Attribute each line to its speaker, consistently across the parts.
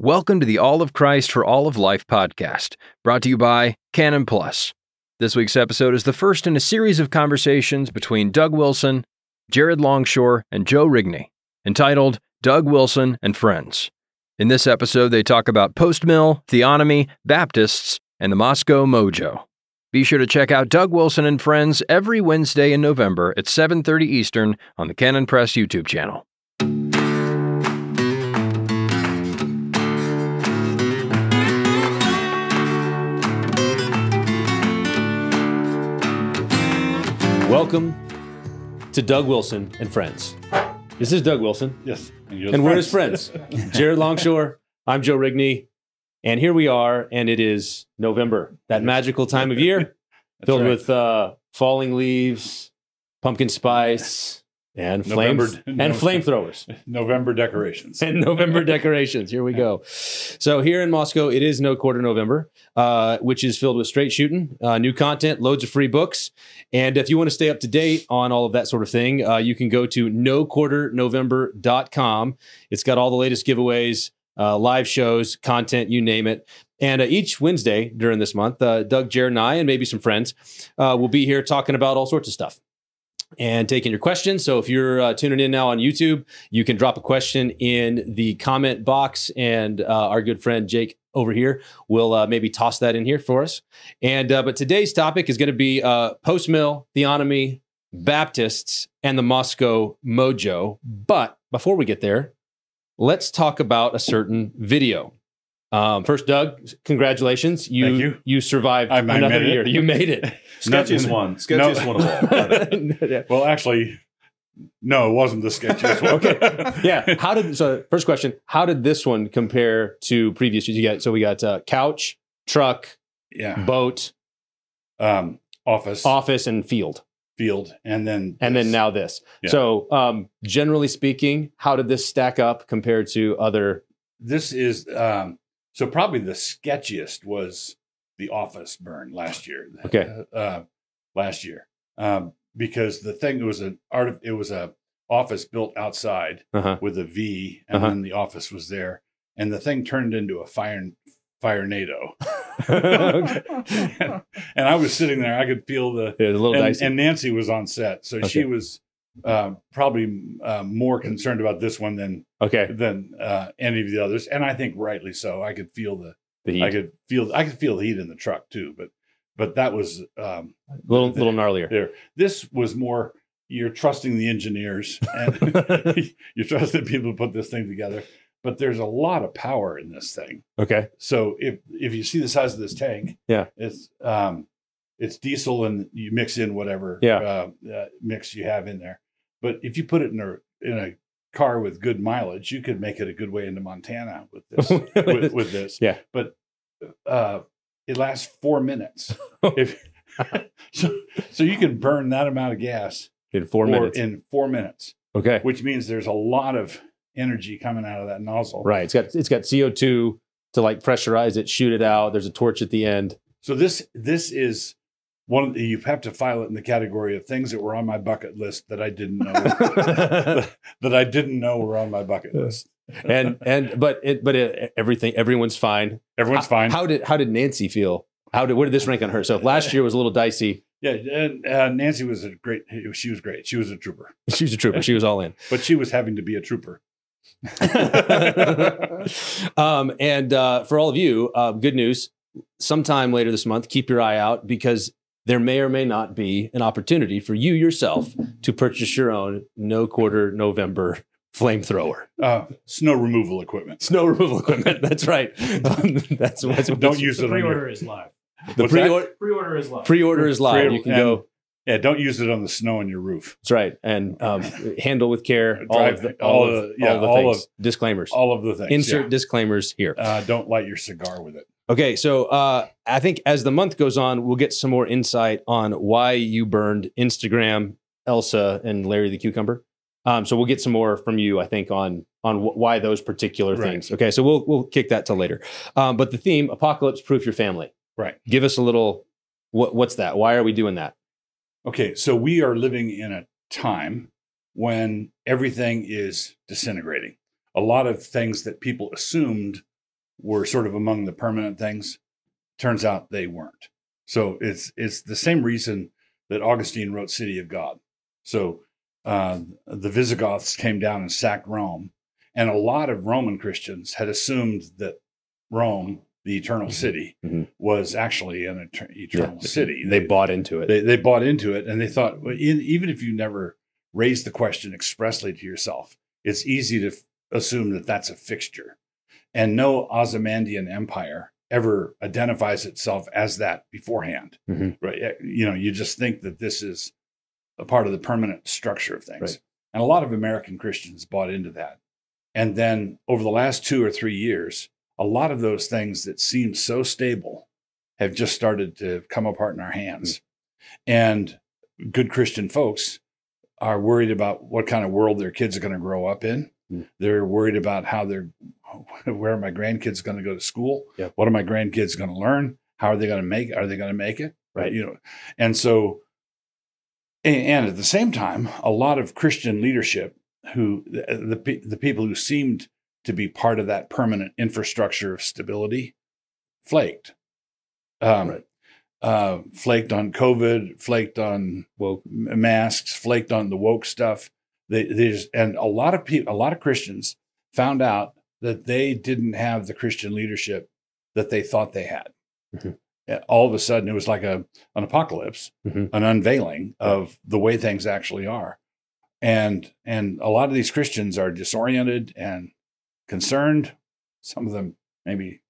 Speaker 1: Welcome to the All of Christ for All of Life podcast, brought to you by Canon Plus. This week's episode is the first in a series of conversations between Doug Wilson, Jared Longshore, and Joe Rigney, entitled Doug Wilson and Friends. In this episode, they talk about post mill, theonomy, Baptists, and the Moscow Mojo. Be sure to check out Doug Wilson and Friends every Wednesday in November at 7:30 Eastern on the Canon Press YouTube channel.
Speaker 2: Welcome to Doug Wilson and Friends. This is Doug Wilson,
Speaker 3: Yes. And,
Speaker 2: and we're his friends. Jared Longshore, I'm Joe Rigney, and here we are, and it is November, that magical time of year filled
Speaker 3: right.
Speaker 2: with uh, falling leaves, pumpkin spice, and
Speaker 3: November-
Speaker 2: flames and flamethrowers.
Speaker 3: November decorations.
Speaker 2: and November decorations. Here we go. So here in Moscow, it is no quarter November, uh, which is filled with straight shooting, uh, new content, loads of free books, and if you want to stay up to date on all of that sort of thing, uh, you can go to noquarternovember.com. It's got all the latest giveaways, uh, live shows, content, you name it. And uh, each Wednesday during this month, uh, Doug, Jared, and I, and maybe some friends, uh, will be here talking about all sorts of stuff and taking your questions. So if you're uh, tuning in now on YouTube, you can drop a question in the comment box, and uh, our good friend Jake over here will uh, maybe toss that in here for us. And uh, but today's topic is going to be uh, post mill theonomy, Baptists, and the Moscow Mojo. But before we get there, let's talk about a certain video. Um, first, Doug, congratulations! You
Speaker 3: Thank you.
Speaker 2: survived
Speaker 3: I- I
Speaker 2: another
Speaker 3: it.
Speaker 2: year. You made it.
Speaker 4: Sketchiest one. Sketchiest
Speaker 3: no-
Speaker 4: one of all.
Speaker 2: Yeah.
Speaker 3: well, actually, no, it wasn't the sketchiest one.
Speaker 2: Okay. yeah. How did so? First question: How did this one compare to previous years? You got so we got uh, couch, truck,
Speaker 3: yeah.
Speaker 2: boat,
Speaker 3: Um, office,
Speaker 2: office, and field,
Speaker 3: field, and then
Speaker 2: and then now this.
Speaker 3: Yeah.
Speaker 2: So, um, generally speaking, how did this stack up compared to other?
Speaker 3: this is um, so probably the sketchiest was the office burn last year.
Speaker 2: Okay.
Speaker 3: uh, last year um, because the thing it was an art. It was a office built outside
Speaker 2: Uh-huh.
Speaker 3: with a V, and
Speaker 2: Uh-huh.
Speaker 3: then the office was there, and the thing turned into a fire fire NATO.
Speaker 2: okay.
Speaker 3: and I was sitting there. I could feel the
Speaker 2: Yeah, a little
Speaker 3: and,
Speaker 2: dicey.
Speaker 3: and Nancy was on set, so she was uh, probably uh, more concerned about this one than
Speaker 2: okay.
Speaker 3: than uh, any of the others, and I think rightly so. I could feel the
Speaker 2: The heat.
Speaker 3: I could feel I could feel the heat in the truck too, but but that was um, a
Speaker 2: little
Speaker 3: the-
Speaker 2: little gnarlier.
Speaker 3: there. This was more you're trusting the engineers and you trust the people who put this thing together. But there's a lot of power in this thing.
Speaker 2: Okay.
Speaker 3: So if if you see the size of this tank,
Speaker 2: Yeah.
Speaker 3: it's um, it's diesel and you mix in whatever
Speaker 2: Yeah.
Speaker 3: uh, uh, mix you have in there. But if you put it in a in a car with good mileage, you could make it a good way into Montana with this. with, with this,
Speaker 2: Yeah.
Speaker 3: But uh, it lasts four minutes. if so, so you can burn that amount of gas
Speaker 2: In four minutes.
Speaker 3: in four minutes,
Speaker 2: okay.
Speaker 3: which means there's a lot of energy coming out of that nozzle.
Speaker 2: Right. It's got it's got CO two to like pressurize it, shoot it out. There's a torch at the end.
Speaker 3: So this this is one of the, you have to file it in the category of things that were on my bucket list that I didn't know that I didn't know were on my bucket list.
Speaker 2: and and but it but it, everything everyone's fine.
Speaker 3: Everyone's
Speaker 2: How-
Speaker 3: fine.
Speaker 2: How did how did Nancy feel? How did where did this rank on her? So last year was a little dicey.
Speaker 3: yeah, and uh, Nancy was a great. She was great. She was a trooper,
Speaker 2: She was a trooper. She was all in.
Speaker 3: but she was having to be a trooper.
Speaker 2: um, and uh, for all of you, uh, good news. Sometime later this month, keep your eye out because there may or may not be an opportunity for you yourself to purchase your own no quarter November flamethrower.
Speaker 3: Uh, snow removal equipment.
Speaker 2: Snow removal equipment. That's right. Um, that's what
Speaker 3: Don't use
Speaker 5: The
Speaker 3: it on your
Speaker 5: pre-order is live.
Speaker 2: the
Speaker 3: What's that?
Speaker 2: pre-order.
Speaker 5: Pre-order is live.
Speaker 2: Pre-order is live. You can
Speaker 3: And-
Speaker 2: go.
Speaker 3: Yeah, don't use it on the snow on your roof.
Speaker 2: That's right, and um, handle with care all
Speaker 3: Drive-
Speaker 2: of the
Speaker 3: all
Speaker 2: all, of,
Speaker 3: the- yeah,
Speaker 2: all the
Speaker 3: all
Speaker 2: things. disclaimers.
Speaker 3: All of the things.
Speaker 2: Insert
Speaker 3: yeah.
Speaker 2: disclaimers here.
Speaker 3: Uh, don't light your cigar with it.
Speaker 2: Okay, so uh, I think as the month goes on, we'll get some more insight on why you burned Instagram, Elsa, and Larry the Cucumber. Um, so we'll get some more from you, I think, on on wh- why those particular
Speaker 3: Right.
Speaker 2: things. Okay, so we'll we'll kick that till later. Um, but the theme: apocalypse proof your family.
Speaker 3: Right.
Speaker 2: Give us a little. What, what's that? Why are we doing that?
Speaker 3: Okay, so we are living in a time when everything is disintegrating. A lot of things that people assumed were sort of among the permanent things. Turns out they weren't. So it's it's the same reason that Augustine wrote City of God. So uh, the Visigoths came down and sacked Rome, and a lot of Roman Christians had assumed that Rome, the eternal
Speaker 2: Mhm.
Speaker 3: city,
Speaker 2: Mhm.
Speaker 3: was actually an eter- eternal
Speaker 2: Yeah.
Speaker 3: city.
Speaker 2: They bought into it.
Speaker 3: they, they bought into it and they thought well, in, even if you never raised the question expressly to yourself it's easy to f- assume that that's a fixture and no ozymandian empire ever identifies itself as that beforehand
Speaker 2: Mhm.
Speaker 3: right Eh, you know you just think that this is a part of the permanent structure of things
Speaker 2: Right.
Speaker 3: and a lot of american christians bought into that and then over the last two or three years a lot of those things that seem so stable have just started to come apart in our hands and good Christian folks are worried about what kind of world their kids are going to grow up in.
Speaker 2: Mm.
Speaker 3: They're worried about how they're, where are my grandkids going to go to school?
Speaker 2: Yep.
Speaker 3: What are my grandkids going to learn? How are they going to make? Are they going to make it?
Speaker 2: Right.
Speaker 3: You know, and so, and, at the same time, a lot of Christian leadership who the the, the people who seemed to be part of that permanent infrastructure of stability flaked. Um,
Speaker 2: Right.
Speaker 3: uh, flaked on COVID, flaked on
Speaker 2: Well,
Speaker 3: m- masks, flaked on the woke stuff. They, they just, and a lot of people, a lot of Christians found out that they didn't have the Christian leadership that they thought they had.
Speaker 2: Mhm.
Speaker 3: Uh, All of a sudden, it was like a an apocalypse,
Speaker 2: Mhm.
Speaker 3: an unveiling of the way things actually are, and and a lot of these Christians are disoriented and concerned. Some of them maybe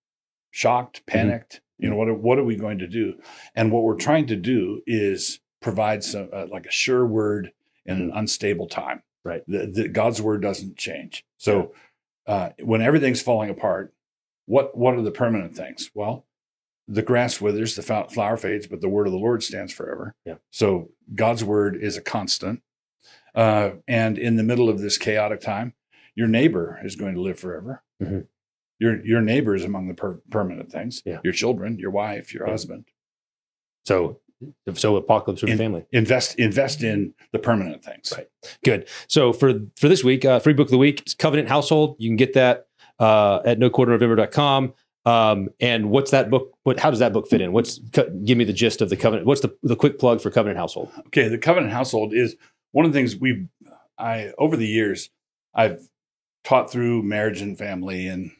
Speaker 3: shocked, panicked. You know what? Are, what are we going to do? And what we're trying to do is provide some uh, like a sure word in an unstable time.
Speaker 2: Right.
Speaker 3: The, the, God's word doesn't change. So uh, when everything's falling apart, what what are the permanent things? Well, the grass withers, the flower fades, but the word of the Lord stands forever.
Speaker 2: Yeah.
Speaker 3: So God's word is a constant. Uh, and in the middle of this chaotic time, your neighbor is going to live forever.
Speaker 2: Mhm.
Speaker 3: Your your neighbor is among the per- permanent things.
Speaker 2: Yeah.
Speaker 3: Your children, your wife, your
Speaker 2: Yeah.
Speaker 3: husband.
Speaker 2: so so apocalypse for the
Speaker 3: In-
Speaker 2: family.
Speaker 3: Invest invest in the permanent things.
Speaker 2: Right. Good. So for for this week, uh, free book of the week, Covenant Household. You can get that uh, at noquarternovember.com. Um, and what's that book? What how does that book fit in? What's co- give me the gist of the covenant? What's the the quick plug for Covenant Household?
Speaker 3: Okay, the covenant household is one of the things we've I over the years I've taught through marriage and family and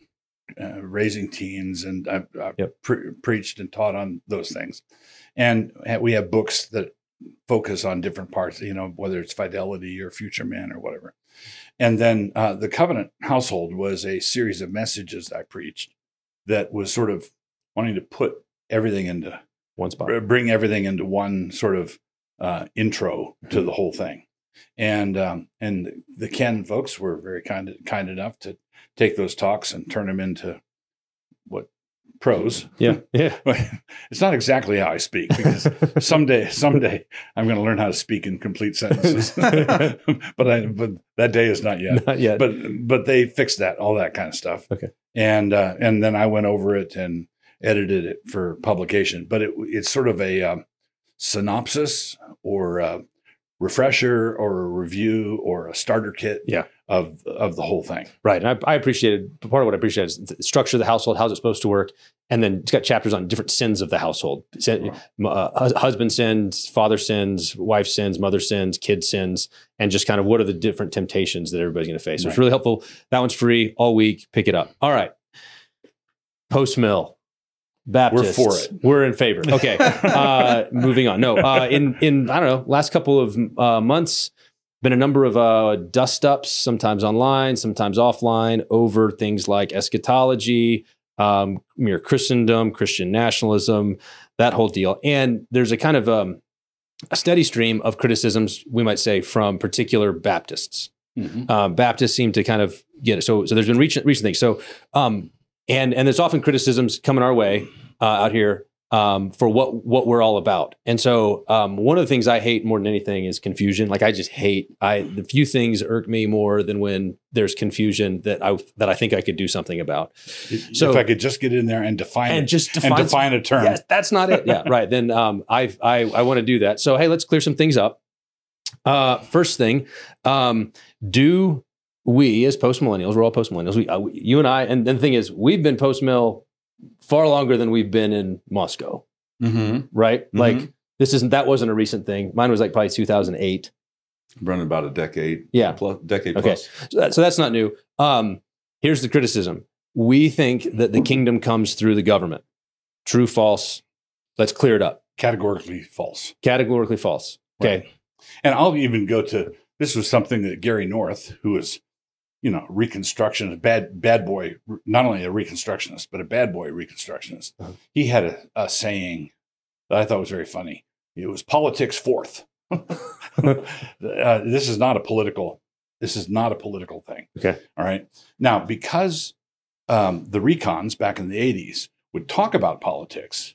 Speaker 3: uh, raising teens, and I've, I've
Speaker 2: Yep.
Speaker 3: pre- preached and taught on those things. And we have books that focus on different parts, you know, whether it's fidelity or future man or whatever. And then uh, the covenant household was a series of messages I preached that was sort of wanting to put everything into
Speaker 2: One spot.
Speaker 3: bring everything into one sort of uh, intro to the whole thing. And um, and the Canon folks were very kind kind enough to take those talks and turn them into prose.
Speaker 2: Yeah. Yeah.
Speaker 3: it's not exactly how I speak because someday someday I'm going to learn how to speak in complete sentences. but I but that day is not yet
Speaker 2: Not yet.
Speaker 3: but but they fixed that all that kind of stuff
Speaker 2: Okay.
Speaker 3: and uh, and then i went over it and edited it for publication but it, it's sort of a um, synopsis or a refresher or a review or a starter kit
Speaker 2: Yeah.
Speaker 3: of of the whole thing
Speaker 2: Right. And I, I appreciated part of what I appreciate is the structure of the household, how's it supposed to work? And then it's got chapters on different sins of the household. Sin, uh, husband sins, father sins, wife sins, mother sins, kid sins, and just kind of what are the different temptations that everybody's going to face. So it's really helpful. That one's free all week. Pick it up. All right. Post mill. Baptists.
Speaker 3: We're for it.
Speaker 2: We're in favor. Okay. uh, moving on. No, uh, in in I don't know, last couple of uh, months, been a number of uh, dust ups, sometimes online, sometimes offline, over things like eschatology, um, mere Christendom, Christian nationalism, that whole deal. And there's a kind of um, a steady stream of criticisms, we might say, from particular Baptists um, Baptists seem to kind of get it. So, so there's been recent recent things. So, um, and and there's often criticisms coming our way uh, out here um, for what what we're all about. And so, um, one of the things I hate more than anything is confusion. Like I just hate. I the few things irk me more than when there's confusion that I that I think I could do something about. So-
Speaker 3: if i could just get in there and define
Speaker 2: And
Speaker 3: it
Speaker 2: just
Speaker 3: and
Speaker 2: define
Speaker 3: define a term
Speaker 2: Yes, that's not it. Yeah, right. Then um, I I I want to do that. So hey, let's clear some things up. Uh, first thing, um, do we as post millennials, we're all post millennials. We, uh, we, you and I, and, and the thing is, we've been post mill far longer than we've been in Moscow,
Speaker 3: Mm-hmm.
Speaker 2: right?
Speaker 3: Mhm.
Speaker 2: Like this isn't that wasn't a recent thing. Mine was like probably 2008.
Speaker 4: running about a decade.
Speaker 2: Yeah.
Speaker 4: plus, decade
Speaker 2: Okay.
Speaker 4: plus.
Speaker 2: So, that, so that's not new. Um, here's the criticism: we think that the kingdom comes through the government. True, false. Let's clear it up.
Speaker 3: Categorically false.
Speaker 2: Categorically false. Okay.
Speaker 3: And I'll even go to this was something that Gary North, who was, you know, reconstructionist, bad bad boy, not only a reconstructionist, but a bad boy reconstructionist.
Speaker 2: Uh-huh.
Speaker 3: He had a, a saying that I thought was very funny. It was politics fourth. uh, this is not a political. This is not a political thing.
Speaker 2: Okay.
Speaker 3: All right. Now, because um, the recons back in the '80s would talk about politics,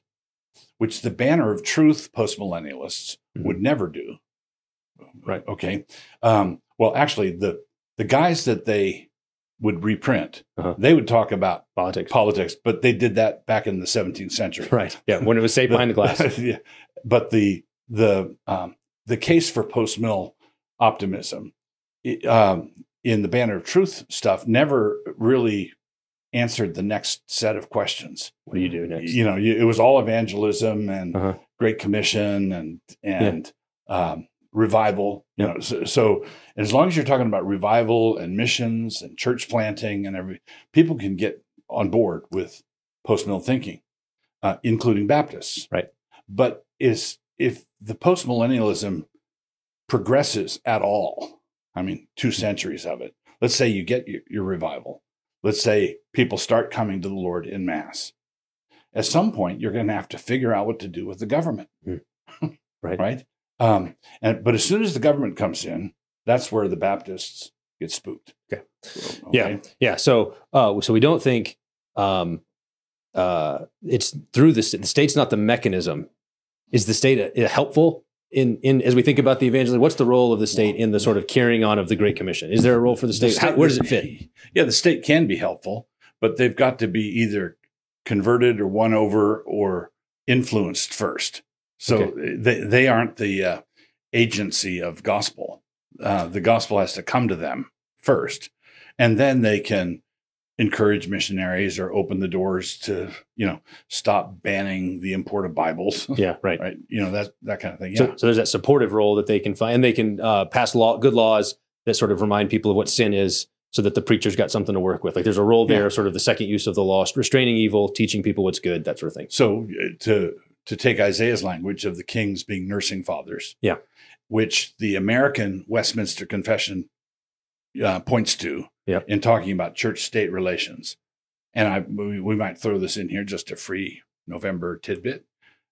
Speaker 3: which the banner of truth postmillennialists
Speaker 2: Mhm.
Speaker 3: would never do.
Speaker 2: Right.
Speaker 3: Okay. Um, well, actually, the the guys that they would reprint,
Speaker 2: Uh-huh.
Speaker 3: they would talk about
Speaker 2: Politics.
Speaker 3: politics, but they did that back in the 17th century.
Speaker 2: Right. Yeah. When it was safe behind the glass.
Speaker 3: yeah. But the the um, the case for post mill optimism it, um, in the banner of truth stuff never really answered the next set of questions.
Speaker 2: What do you do next?
Speaker 3: You know, you, it was all evangelism and
Speaker 2: Uh-huh.
Speaker 3: Great Commission and and um, revival. You know, so, so as long as you're talking about revival and missions and church planting and every, people can get on board with post mill thinking, uh, including Baptists.
Speaker 2: Right.
Speaker 3: But is if the post millennialism progresses at all, I mean, two centuries of it. Let's say you get your, your revival. Let's say people start coming to the Lord in mass. At some point, you're going to have to figure out what to do with the government.
Speaker 2: Right.
Speaker 3: Right. Um, and but as soon as the government comes in, that's where the Baptists get spooked.
Speaker 2: Okay.
Speaker 3: Okay?
Speaker 2: Yeah. Yeah. So, uh, so we don't think um, uh, it's through the state. The state's not the mechanism. Is the state uh, helpful in in as we think about the evangelism? What's the role of the state in the sort of carrying on of the Great Commission? Is there a role for the state? How, where does it fit?
Speaker 3: Yeah, the state can be helpful, but they've got to be either converted or won over or influenced first. So they they aren't the uh, agency of gospel. Uh, the gospel has to come to them first, and then they can encourage missionaries or open the doors to you know stop banning the import of Bibles.
Speaker 2: Yeah. Right.
Speaker 3: right, you know that that kind of thing. Yeah,
Speaker 2: So, so there's that supportive role that they can find, and they can uh, pass law, good laws that sort of remind people of what sin is, so that the preacher's got something to work with. Like there's a role there,
Speaker 3: Yeah.
Speaker 2: sort of the second use of the law, restraining evil, teaching people what's good, that sort of thing.
Speaker 3: So uh, to to take Isaiah's language of the kings being nursing fathers,
Speaker 2: Yeah.
Speaker 3: which the American Westminster Confession uh, points to
Speaker 2: Yep.
Speaker 3: in talking about church-state relations, and I we, we might throw this in here just a free November tidbit.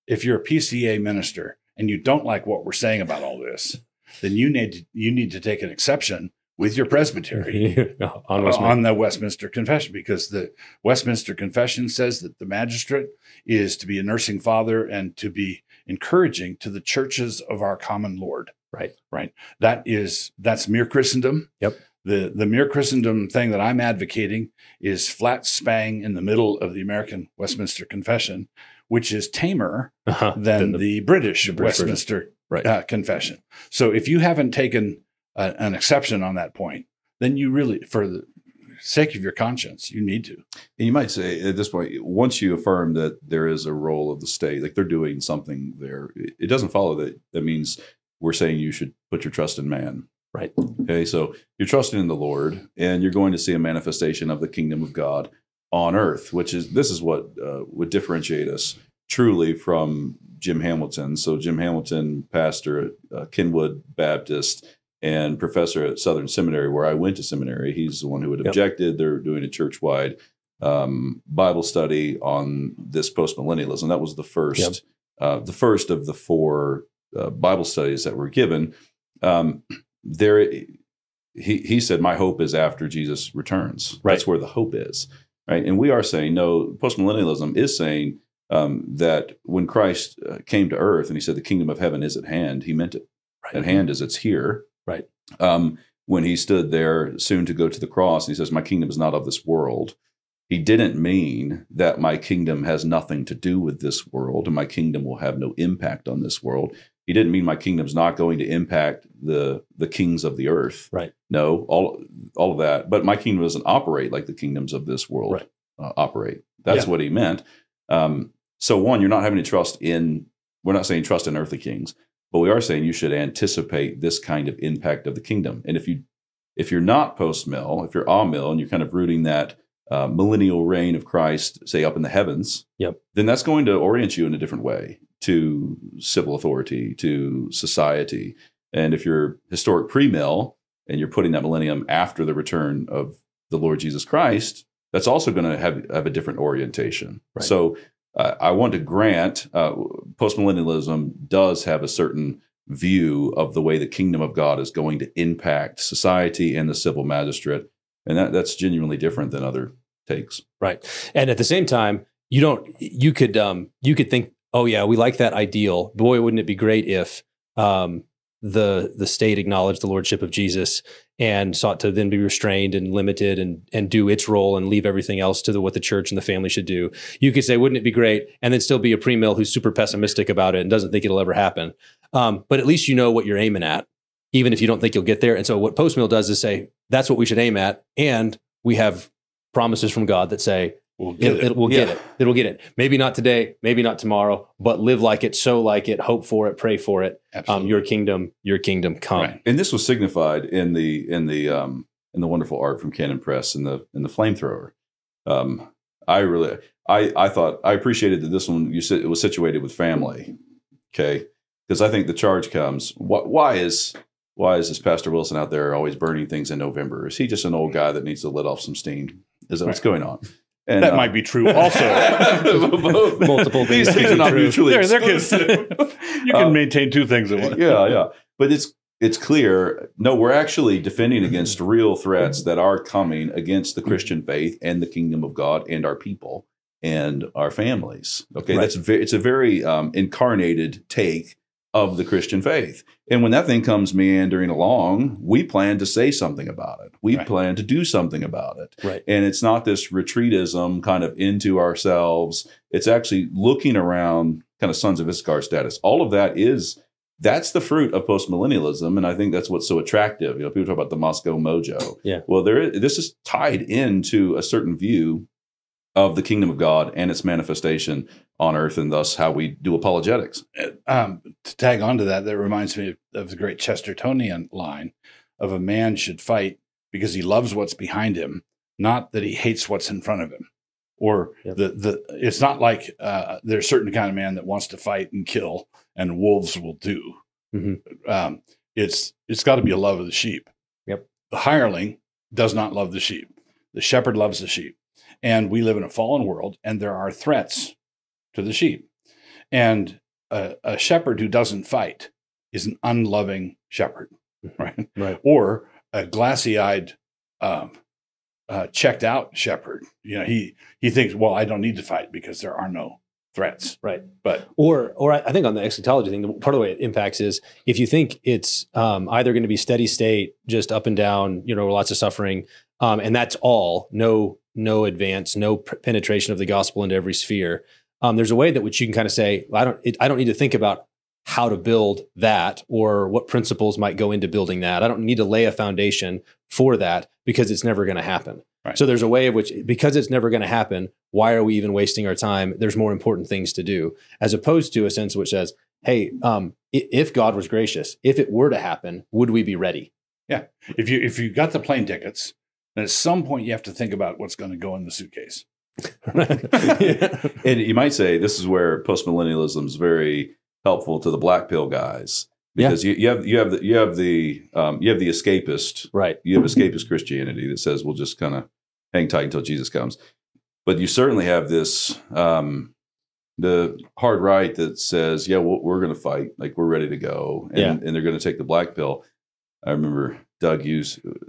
Speaker 3: If you're a PCA minister and you don't like what we're saying about all this, then you need to, you need to take an exception with your presbytery
Speaker 2: on Westminster.
Speaker 3: on the Westminster Confession because the Westminster Confession says that the magistrate is to be a nursing father and to be encouraging to the churches of our common Lord.
Speaker 2: Right.
Speaker 3: Right. That is that's mere Christendom.
Speaker 2: Yep.
Speaker 3: The the mere Christendom thing that I'm advocating is flat spang in the middle of the American Westminster Confession, which is tamer
Speaker 2: Uh-huh.
Speaker 3: than the,
Speaker 2: the-
Speaker 3: British,
Speaker 2: the British.
Speaker 3: Westminster
Speaker 2: Right.
Speaker 3: uh, Confession. So if you haven't taken a, an exception on that point, then you really, for the sake of your conscience, you need to.
Speaker 4: And you might say at this point, once you affirm that there is a role of the state, like they're doing something there, it it doesn't follow that that means we're saying you should put your trust in man.
Speaker 2: Right.
Speaker 4: Okay. So you're trusting in the Lord and you're going to see a manifestation of the kingdom of God on earth, which is this is what uh, would differentiate us truly from Jim Hamilton. So Jim Hamilton, pastor at uh, Kenwood Baptist and professor at Southern Seminary, where I went to seminary. He's the one who had
Speaker 2: Yep.
Speaker 4: objected. They're doing a church wide um, Bible study on this postmillennialism. That was the first,
Speaker 2: Yep.
Speaker 4: uh, the first of the four uh, Bible studies that were given. Um, there, he he said, "My hope is after Jesus returns.
Speaker 2: Right.
Speaker 4: That's where the hope is." Right, and we are saying no. Postmillennialism is saying um, that when Christ uh, came to earth and he said, "The kingdom of heaven is at hand," he meant it
Speaker 2: Right.
Speaker 4: at hand as it's here.
Speaker 2: Right.
Speaker 4: Um, when he stood there soon to go to the cross, and he says, My kingdom is not of this world. He didn't mean that my kingdom has nothing to do with this world and my kingdom will have no impact on this world. He didn't mean my kingdom's not going to impact the the kings of the earth.
Speaker 2: Right.
Speaker 4: No, all all of that. But my kingdom doesn't operate like the kingdoms of this world
Speaker 2: Right.
Speaker 4: uh, operate. That's
Speaker 2: Yeah.
Speaker 4: what he meant. Um, so one, you're not having to trust in. We're not saying trust in earthly kings, but we are saying you should anticipate this kind of impact of the kingdom. And if you if you're not post mill, if you're a mill, and you're kind of rooting that uh, millennial reign of Christ, say up in the heavens,
Speaker 2: Yep.
Speaker 4: then that's going to orient you in a different way to civil authority, to society. And if you're historic pre mill and you're putting that millennium after the return of the Lord Jesus Christ, that's also going to have, have a different orientation.
Speaker 2: Right.
Speaker 4: So uh, I want to grant uh, postmillennialism does have a certain view of the way the kingdom of God is going to impact society and the civil magistrate. And that, that's genuinely different than other takes.
Speaker 2: Right. And at the same time, you don't you could um you could think, oh yeah, we like that ideal. Boy, wouldn't it be great if um the the state acknowledged the lordship of Jesus and sought to then be restrained and limited and and do its role and leave everything else to the, what the church and the family should do. You could say, wouldn't it be great? And then still be a pre-mill who's super pessimistic about it and doesn't think it'll ever happen. Um, but at least you know what you're aiming at, even if you don't think you'll get there. And so what post-mill does is say, that's what we should aim at. And we have promises from God that say
Speaker 3: We'll get
Speaker 2: it,
Speaker 3: it.
Speaker 2: will get it. It'll get it. Maybe not today, maybe not tomorrow, but live like it, so like it, hope for it, pray for it. Um, your kingdom, your kingdom come.
Speaker 3: Right.
Speaker 4: and this was signified in the in the um, in the wonderful art from Canon Press in the in the flamethrower. Um, I really I I thought I appreciated that this one you said it was situated with family. Okay, because I think the charge comes. What why is why is this Pastor Wilson out there always burning things in November? Is he just an old guy that needs to let off some steam? Is that what's going on? And,
Speaker 3: that
Speaker 4: uh,
Speaker 3: might be true also.
Speaker 2: Multiple things
Speaker 4: These things are not
Speaker 2: true.
Speaker 4: mutually
Speaker 3: there, there can,
Speaker 4: exclusive.
Speaker 3: you can
Speaker 4: Uh,
Speaker 3: maintain two things at once.
Speaker 4: yeah, yeah. But it's it's clear. No, we're actually defending against real threats that are coming against the Christian faith and the kingdom of God and our people and our families. Okay,
Speaker 2: Right.
Speaker 4: that's ve- it's a very um, incarnated take of the Christian faith. And when that thing comes meandering along, we plan to say something about it. We
Speaker 3: Right.
Speaker 4: plan to do something about it.
Speaker 2: Right.
Speaker 4: And it's not this retreatism kind of into ourselves. It's actually looking around kind of sons of Issachar status. All of that is that's the fruit of postmillennialism, and I think that's what's so attractive. You know, people talk about the Moscow mojo.
Speaker 2: Yeah.
Speaker 4: Well, there is, this is tied into a certain view of the kingdom of God and its manifestation on earth, and thus how we do apologetics.
Speaker 3: um, to tag on to that, that reminds me of, of the great Chestertonian line of a man should fight because he loves what's behind him, not that he hates what's in front of him. Or
Speaker 2: Yep.
Speaker 3: the the it's not like uh, there's a certain kind of man that wants to fight and kill, and wolves will do.
Speaker 2: Mhm.
Speaker 3: Um, it's it's got to be a love of the sheep.
Speaker 2: Yep.
Speaker 3: The hireling does not love the sheep. The shepherd loves the sheep, and we live in a fallen world, and there are threats to the sheep. And a, a shepherd who doesn't fight is an unloving shepherd, right?
Speaker 2: Right.
Speaker 3: Or a glassy-eyed, um, uh, checked-out shepherd. You know, he he thinks, well, I don't need to fight because there are no threats.
Speaker 2: Right.
Speaker 3: But
Speaker 2: Or, or I think on the eschatology thing, the part of the way it impacts is if you think it's um, either going to be steady state, just up and down, you know, lots of suffering, um, and that's all, no, no advance, no p- penetration of the gospel into every sphere. Um, there's a way that which you can kind of say, I don't, it, I don't need to think about how to build that or what principles might go into building that. I don't need to lay a foundation for that because it's never going to happen.
Speaker 3: Right.
Speaker 2: So there's a way of which, because it's never going to happen, why are we even wasting our time? There's more important things to do, as opposed to a sense which says, "Hey, um, if God was gracious, if it were to happen, would we be ready?" Yeah.
Speaker 3: If you if you got the plane tickets, then at some point you have to think about what's going to go in the suitcase.
Speaker 4: And you might say this is where postmillennialism is very helpful to the black pill guys because you, you have you have the you have the um, you have the escapist
Speaker 2: right.
Speaker 4: you have escapist Christianity that says we'll just kind of hang tight until Jesus comes. But you certainly have this um, the hard right that says, yeah, well, we're going to fight, like we're ready to go, and,
Speaker 2: Yeah.
Speaker 4: and they're going to take the black pill. I remember Doug, you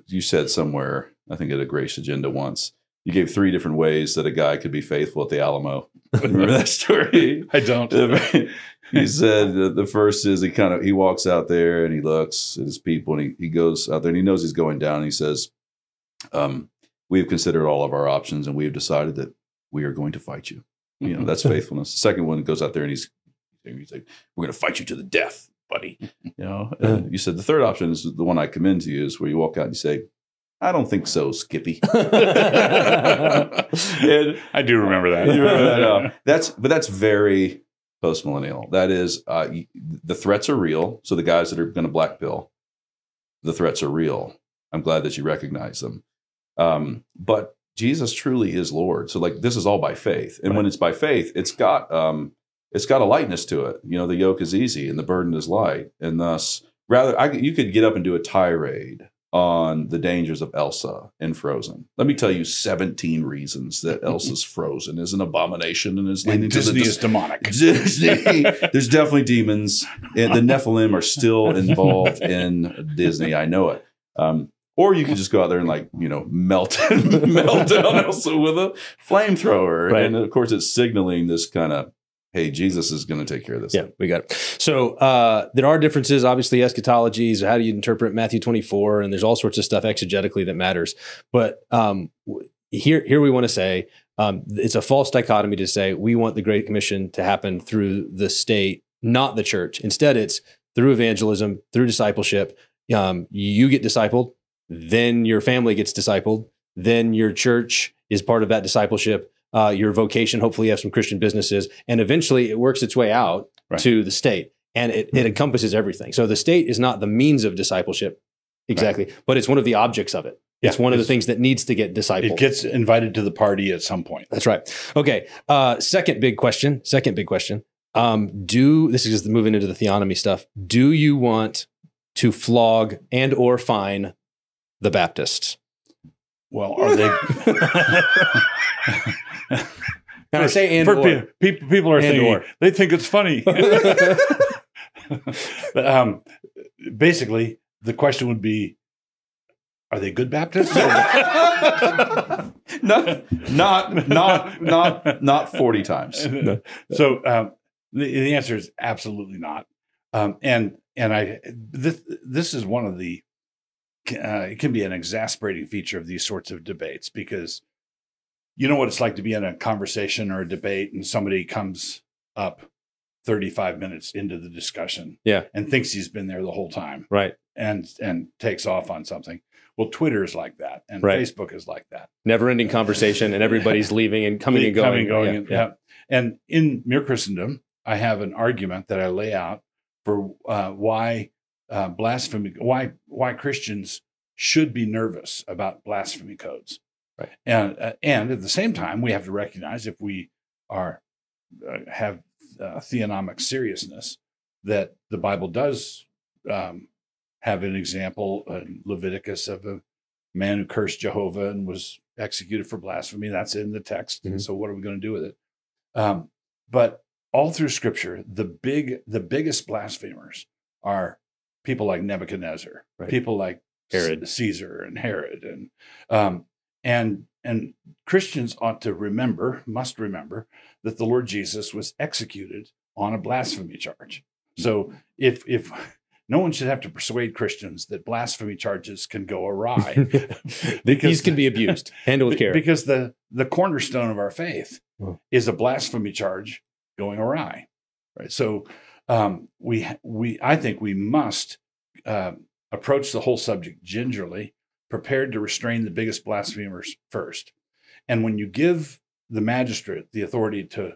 Speaker 4: you said somewhere, I think at a Grace Agenda once, you gave three different ways that a guy could be faithful at the Alamo. remember that story?
Speaker 3: I don't.
Speaker 4: he said uh, the first is he kind of he walks out there and he looks at his people and he, he goes out there and he knows he's going down and he says um, we've considered all of our options and we've decided that we are going to fight you you know that's faithfulness the second one goes out there and he's he's like we're going to fight you to the death
Speaker 3: buddy.
Speaker 4: You know, uh, you said the third option is the one I commend to you is where you walk out and you say, I don't think so, Skippy. and
Speaker 3: I do remember that.
Speaker 4: you remember that, uh, that's but that's very post millennial. That is, uh, the threats are real. So the guys that are going to black pill, the threats are real. I'm glad that you recognize them. Um, but Jesus truly is Lord. So like this is all by faith, and when it's by faith, it's got um, it's got a lightness to it. You know, the yoke is easy and the burden is light, and thus rather I, you could get up and do a tirade on the dangers of Elsa in Frozen. Let me tell you 17 reasons that Elsa's Frozen is an abomination and is leading
Speaker 3: And
Speaker 4: to the
Speaker 3: Disney is demonic.
Speaker 4: Disney. There's definitely demons. And the Nephilim are still involved in Disney. I know it. Um, or you could just go out there and like you know melt melt down Elsa with a flamethrower,
Speaker 2: Right.
Speaker 4: and of course it's signaling this kind of hey Jesus is going to take care of this.
Speaker 2: Yeah, we got it. So uh, there are differences, obviously, eschatologies. How do you interpret Matthew 24? And there's all sorts of stuff exegetically that matters. But um, here, here we want to say um, it's a false dichotomy to say we want the Great Commission to happen through the state, not the church. Instead, it's through evangelism, through discipleship. Um, you get discipled, then your family gets discipled, then your church is part of that discipleship. Uh, your vocation, hopefully, you have some Christian businesses, and eventually it works its way out
Speaker 3: Right.
Speaker 2: to the state, and it, it encompasses everything. So the state is not the means of discipleship exactly, but it's one of the objects of it. It's
Speaker 3: Yeah,
Speaker 2: one of the things that needs to get discipled.
Speaker 3: It gets invited to the party at some point.
Speaker 2: That's right. Okay. Uh, second big question. Second big question. Um, do this is just moving into the theonomy stuff. Do you want to flog and or fine the Baptists?
Speaker 3: Well, are they?
Speaker 2: Can I say and or?
Speaker 3: pe- people, people are
Speaker 2: And
Speaker 3: thinking
Speaker 2: or.
Speaker 3: they think it's funny. But, um, basically, the question would be: Are they good Baptists?
Speaker 4: not not not not not 40 times.
Speaker 3: so um, the, the answer is absolutely not. Um, and and I this this is one of the uh, it can be an exasperating feature of these sorts of debates because you know what it's like to be in a conversation or a debate and somebody comes up 35 minutes into the discussion
Speaker 2: Yeah.
Speaker 3: and thinks he's been there the whole time
Speaker 2: right.
Speaker 3: and and takes off on something well twitter is like that and
Speaker 2: Right.
Speaker 3: facebook is like that
Speaker 2: Never ending conversation, and everybody's leaving and coming and going.
Speaker 3: coming, going,
Speaker 2: Yeah,
Speaker 3: and,
Speaker 2: yeah.
Speaker 3: yeah. And in Mere Christendom, I have an argument that I lay out for uh, why uh, blasphemy, why why Christians should be nervous about blasphemy codes,
Speaker 2: Right.
Speaker 3: And uh, and at the same time, we have to recognize if we are uh, have uh, theonomic seriousness that the Bible does um, have an example in Leviticus of a man who cursed Jehovah and was executed for blasphemy. That's in the text.
Speaker 2: Mhm.
Speaker 3: So what are we going to do with it? Um, but all through Scripture, the big, the biggest blasphemers are people like Nebuchadnezzar,
Speaker 2: Right.
Speaker 3: people like
Speaker 2: Herod.
Speaker 3: C- Caesar and Herod, and um, and and Christians ought to remember, must remember that the Lord Jesus was executed on a blasphemy charge. So if if no one should have to persuade Christians that blasphemy charges can go awry
Speaker 2: These can be abused. Handle with care.
Speaker 3: because the the cornerstone of our faith
Speaker 2: Oh.
Speaker 3: is a blasphemy charge going awry right so um, we we i think we must uh, approach the whole subject gingerly prepared to restrain the biggest blasphemers first and when you give the magistrate the authority to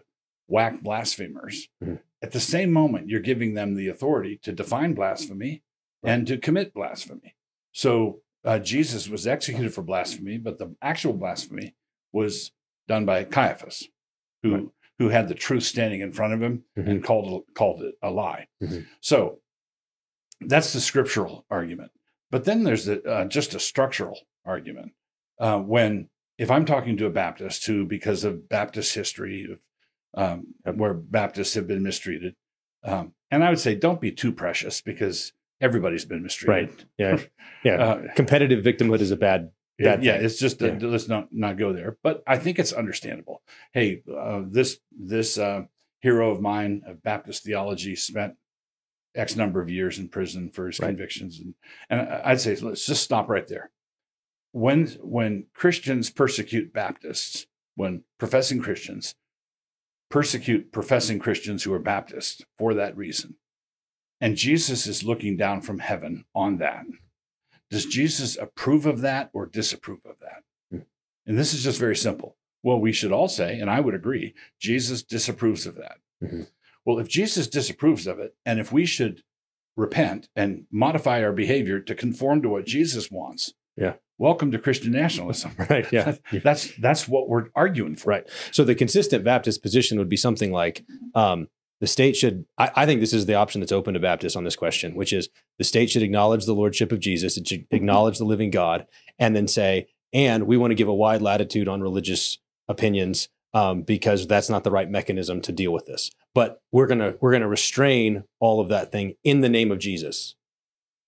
Speaker 3: whack blasphemers
Speaker 2: Mhm.
Speaker 3: at the same moment you're giving them the authority to define blasphemy and to commit blasphemy so uh, Jesus was executed for blasphemy, but the actual blasphemy was done by Caiaphas, who
Speaker 2: Right.
Speaker 3: Who had the truth standing in front of him and called called it a lie.
Speaker 2: Mhm.
Speaker 3: So that's the scriptural argument. But then there's the, uh, just a structural argument. Uh, when if I'm talking to a Baptist who, because of Baptist history, of, um, where Baptists have been mistreated, um, and I would say don't be too precious because everybody's been mistreated. Right.
Speaker 2: Yeah. Yeah.
Speaker 3: Uh,
Speaker 2: Competitive victimhood is a bad. Bad
Speaker 3: yeah,
Speaker 2: thing.
Speaker 3: it's just
Speaker 2: Yeah.
Speaker 3: let's not not go there. But I think it's understandable. Hey, uh, this this uh, hero of mine of Baptist theology spent X number of years in prison for his
Speaker 2: Right.
Speaker 3: convictions, and and I'd say let's just stop right there. When when Christians persecute Baptists, when professing Christians persecute professing Christians who are Baptists for that reason, and Jesus is looking down from heaven on that. Does Jesus approve of that or disapprove of that?
Speaker 2: Hmm.
Speaker 3: And this is just very simple. Well, we should all say, and I would agree, Jesus disapproves of that.
Speaker 2: Mhm.
Speaker 3: Well, if Jesus disapproves of it, and if we should repent and modify our behavior to conform to what Jesus wants,
Speaker 2: Yeah.
Speaker 3: welcome to Christian nationalism.
Speaker 2: Right. Yeah.
Speaker 3: That's that's what we're arguing for.
Speaker 2: Right. So the consistent Baptist position would be something like um, the state should. I, I think this is the option that's open to Baptists on this question, which is the state should acknowledge the lordship of Jesus, it should acknowledge the living God, and then say, and we want to give a wide latitude on religious opinions um, because that's not the right mechanism to deal with this. But we're gonna we're gonna restrain all of that thing in the name of Jesus.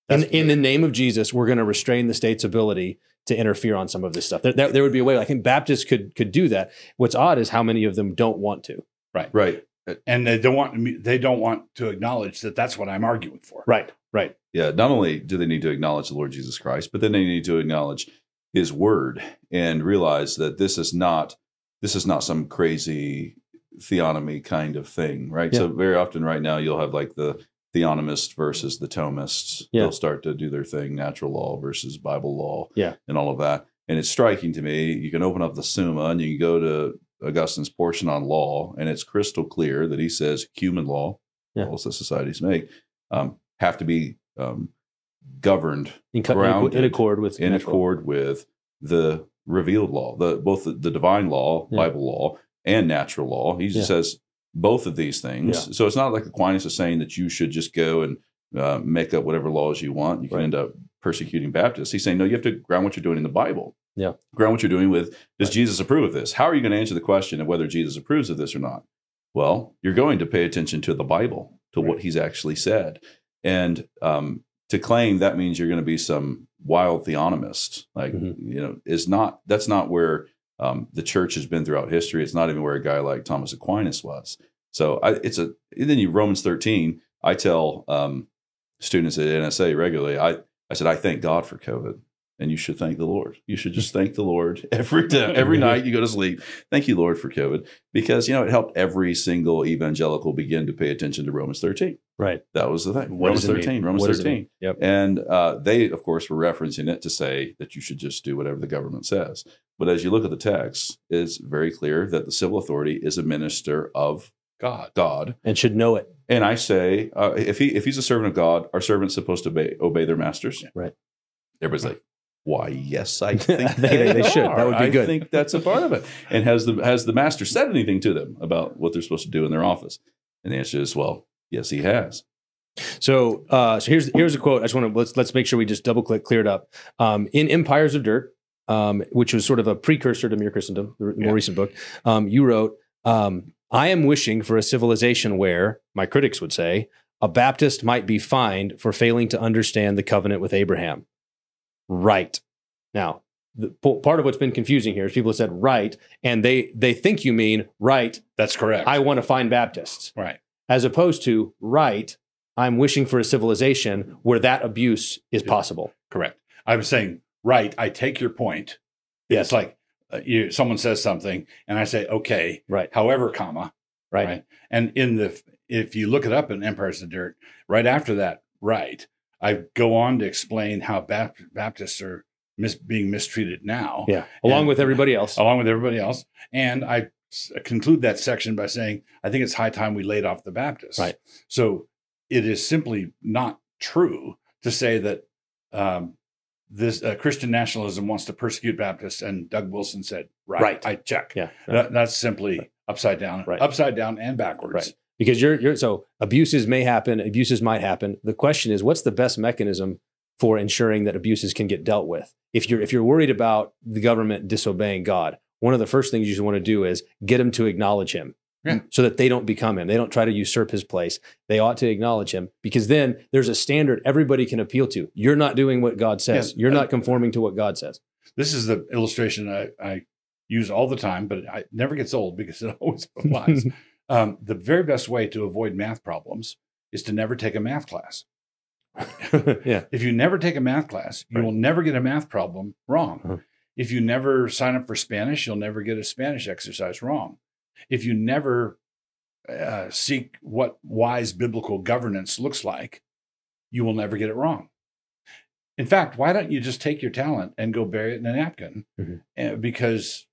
Speaker 2: In, in the name of Jesus, we're going to restrain the state's ability to interfere on some of this stuff. There, there, there would be a way. I think Baptists could could do that. What's odd is how many of them don't want to.
Speaker 4: Right right.
Speaker 3: And they don't want me- they don't want to acknowledge that that's what I'm arguing for.
Speaker 2: Right. Right.
Speaker 4: Yeah. Not only do they need to acknowledge the Lord Jesus Christ, but then they need to acknowledge his word and realize that this is not this is not some crazy theonomy kind of thing, right? So very often right now you'll have like the theonomist versus the Thomists.
Speaker 2: Yeah.
Speaker 4: They'll start to do their thing, natural law versus Bible law,
Speaker 2: Yeah.
Speaker 4: and all of that. And it's striking to me. You can open up the Summa and you can go to Augustine's portion on law, and it's crystal clear that he says human law,
Speaker 2: Yeah.
Speaker 4: laws that societies make, um, have to be um, governed
Speaker 2: In,
Speaker 4: Grounded
Speaker 2: in accord with
Speaker 4: in accord with the revealed law, the both the, the divine law,
Speaker 2: Yeah.
Speaker 4: Bible law, and natural law. He just
Speaker 2: Yeah.
Speaker 4: says both of these things.
Speaker 2: Yeah.
Speaker 4: So it's not like Aquinas is saying that you should just go and uh, make up whatever laws you want. You can
Speaker 2: Right.
Speaker 4: end up persecuting Baptists. He's saying no, you have to ground what you're doing in the Bible.
Speaker 2: Yeah.
Speaker 4: ground what you're doing with. Does
Speaker 2: Right.
Speaker 4: Jesus approve of this? How are you going to answer the question of whether Jesus approves of this or not? Well, you're going to pay attention to the Bible, to what he's actually said. And um, to claim that means you're going to be some wild theonomist, like,
Speaker 2: Mhm.
Speaker 4: you know, is not, that's not where um, the church has been throughout history. It's not even where a guy like Thomas Aquinas was. So I, it's a, and then you, Romans 13, I tell um, students at NSA regularly, I, I said, I thank God for COVID. And you should thank the Lord. You should just thank the Lord every day, every night you go to sleep. Thank you, Lord, for COVID, because you know it helped every single evangelical begin to pay attention to Romans 13.
Speaker 2: Right.
Speaker 4: That was the thing.
Speaker 2: What
Speaker 4: Romans
Speaker 2: does it mean?
Speaker 4: 13. Romans
Speaker 2: What
Speaker 4: 13.
Speaker 2: Yep.
Speaker 4: And uh, they, of course, were referencing it to say that you should just do whatever the government says. But as you look at the text, it's very clear that the civil authority is a minister of
Speaker 3: God.
Speaker 4: God.
Speaker 2: And should know it.
Speaker 4: And I say, uh, if he if he's a servant of God, are servants supposed to obey, obey their masters?
Speaker 2: Right.
Speaker 4: Everybody's like, why? Yes, I think
Speaker 2: They- they- they should. That would be
Speaker 4: I think that's a part of it. And has the has the master said anything to them about what they're supposed to do in their office? And the answer is, well, yes, he has.
Speaker 2: So, uh, so here's here's a quote. I just want to let's let's make sure we just double click clear it up. Um, in Empires of Dirt, um, which was sort of a precursor to Mere Christendom, the more
Speaker 3: Yeah.
Speaker 2: recent book, um, you wrote, um, "I am wishing for a civilization where my critics would say a Baptist might be fined for failing to understand the covenant with Abraham." Right now, the part of what's been confusing here is people have said right, and they they think you mean right.
Speaker 3: That's correct.
Speaker 2: I want to find Baptists
Speaker 3: right.
Speaker 2: as opposed to right i'm wishing for a civilization where that abuse is possible
Speaker 3: Correct. I was saying, right. I take your point.
Speaker 2: Yes.
Speaker 3: It's like uh, you, someone says something, and I say, okay,
Speaker 2: right
Speaker 3: however, comma,
Speaker 2: right,
Speaker 3: Right. And in the, if you look it up in Empires of Dirt, right after that, right, I go on to explain how Baptists are mis- being mistreated now,
Speaker 2: yeah along
Speaker 3: And-
Speaker 2: with everybody else
Speaker 3: along with everybody else. And I conclude that section by saying, I think it's high time we laid off the Baptists.
Speaker 2: Right.
Speaker 3: So it is simply not true to say that um, this uh, Christian nationalism wants to persecute Baptists. And Doug Wilson said, right,
Speaker 2: Right.
Speaker 3: I check.
Speaker 2: yeah
Speaker 3: That, that's simply upside down,
Speaker 2: Right.
Speaker 3: upside down and backwards.
Speaker 2: Right. Because you're you're so abuses may happen abuses might happen. The question is what's the best mechanism for ensuring that abuses can get dealt with? If you're if you're worried about the government disobeying god one of the first things you should want to do is get them to acknowledge him.
Speaker 3: Yeah.
Speaker 2: so that they don't become him. They don't try to usurp his place. They ought to acknowledge him because then there's a standard everybody can appeal to. You're not doing what god says.
Speaker 3: Yeah.
Speaker 2: you're not conforming to what god says.
Speaker 3: This is the illustration I, I use all the time, but it never gets old because it always applies. um, the very best way to avoid math problems is to never take a math class.
Speaker 2: yeah
Speaker 3: If you never take a math class, you
Speaker 2: Right.
Speaker 3: will never get a math problem wrong.
Speaker 2: Uh-huh.
Speaker 3: If you never sign up for Spanish, you'll never get a Spanish exercise wrong. If you never uh, seek what wise biblical governance looks like, you will never get it wrong. In fact, why don't you just take your talent and go bury it in a napkin?
Speaker 2: Mhm.
Speaker 3: Uh, because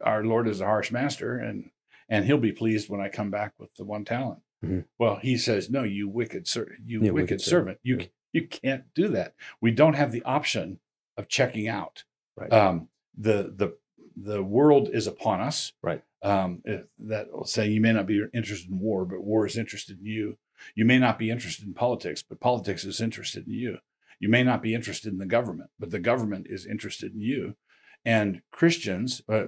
Speaker 3: our Lord is a harsh master, and and He'll be pleased when I come back with the one talent.
Speaker 2: Mhm.
Speaker 3: Well, He says, "No, you wicked, ser- you
Speaker 2: Yeah,
Speaker 3: wicked,
Speaker 2: wicked
Speaker 3: servant.
Speaker 2: servant.
Speaker 3: You
Speaker 2: Yeah.
Speaker 3: you can't do that. We don't have the option of checking out.
Speaker 2: Right.
Speaker 3: Um, the the the world is upon us.
Speaker 2: Right.
Speaker 3: Um, that will say you may not be interested in war, but war is interested in you. You may not be interested in politics, but politics is interested in you. You may not be interested in the government, but the government is interested in you. And Christians, uh,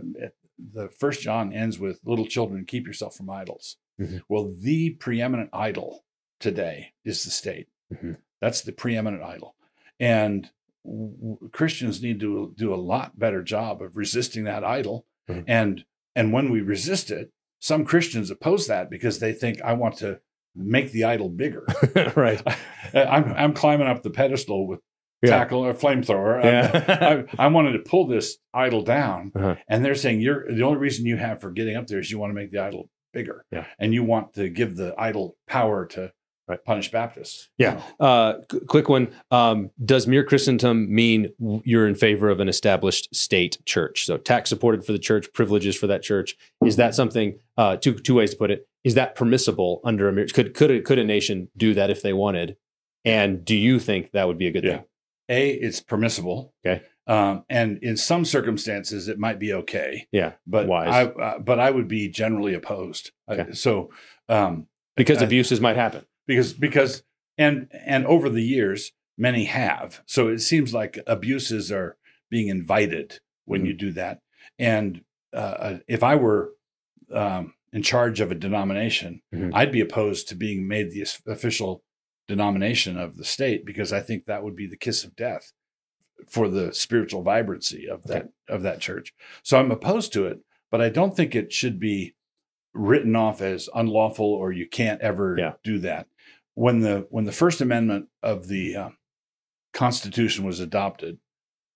Speaker 3: the First John ends with "Little children, keep yourself from idols."
Speaker 2: Mhm.
Speaker 3: Well, the preeminent idol today is the state.
Speaker 2: Mhm.
Speaker 3: That's the preeminent idol, and w- Christians need to do a lot better job of resisting that idol.
Speaker 2: Mhm.
Speaker 3: And and when we resist it, some Christians oppose that because they think I want to make the idol bigger.
Speaker 2: right.
Speaker 3: I'm I'm climbing up the pedestal with
Speaker 2: Yeah.
Speaker 3: tackle or flamethrower.
Speaker 2: Yeah.
Speaker 3: I, I wanted to pull this idol down,
Speaker 2: Uh-huh.
Speaker 3: and they're saying you're the only reason you have for getting up there is you want to make the idol bigger,
Speaker 2: Yeah.
Speaker 3: and you want to give the idol power to
Speaker 2: Right.
Speaker 3: punish Baptists.
Speaker 2: Yeah. Uh, qu- quick one. Um, does mere Christendom mean you're in favor of an established state church? So tax supported for the church, privileges for that church. Is that something? Uh, two two ways to put it. Is that permissible under a mere? Could could a, could a nation do that if they wanted? And do you think that would be a good
Speaker 3: Yeah.
Speaker 2: thing?
Speaker 3: A, it's permissible.
Speaker 2: Okay.
Speaker 3: Um, and in some circumstances, it might be okay.
Speaker 2: Yeah.
Speaker 3: But
Speaker 2: Wise.
Speaker 3: I, uh, but I would be generally opposed. Uh,
Speaker 2: Okay.
Speaker 3: so, um,
Speaker 2: Because
Speaker 3: I-
Speaker 2: abuses might happen.
Speaker 3: because because and and over the years, many have. So it seems like abuses are being invited when you do that. And uh, uh, if I were um, in charge of a denomination,
Speaker 2: Mhm.
Speaker 3: I'd be opposed to being made the official denomination of the state because I think that would be the kiss of death for the spiritual vibrancy of that of that church. So I'm opposed to it, but I don't think it should be written off as unlawful or you can't ever
Speaker 2: Yeah.
Speaker 3: do that. When the when the First Amendment of the um, Constitution was adopted,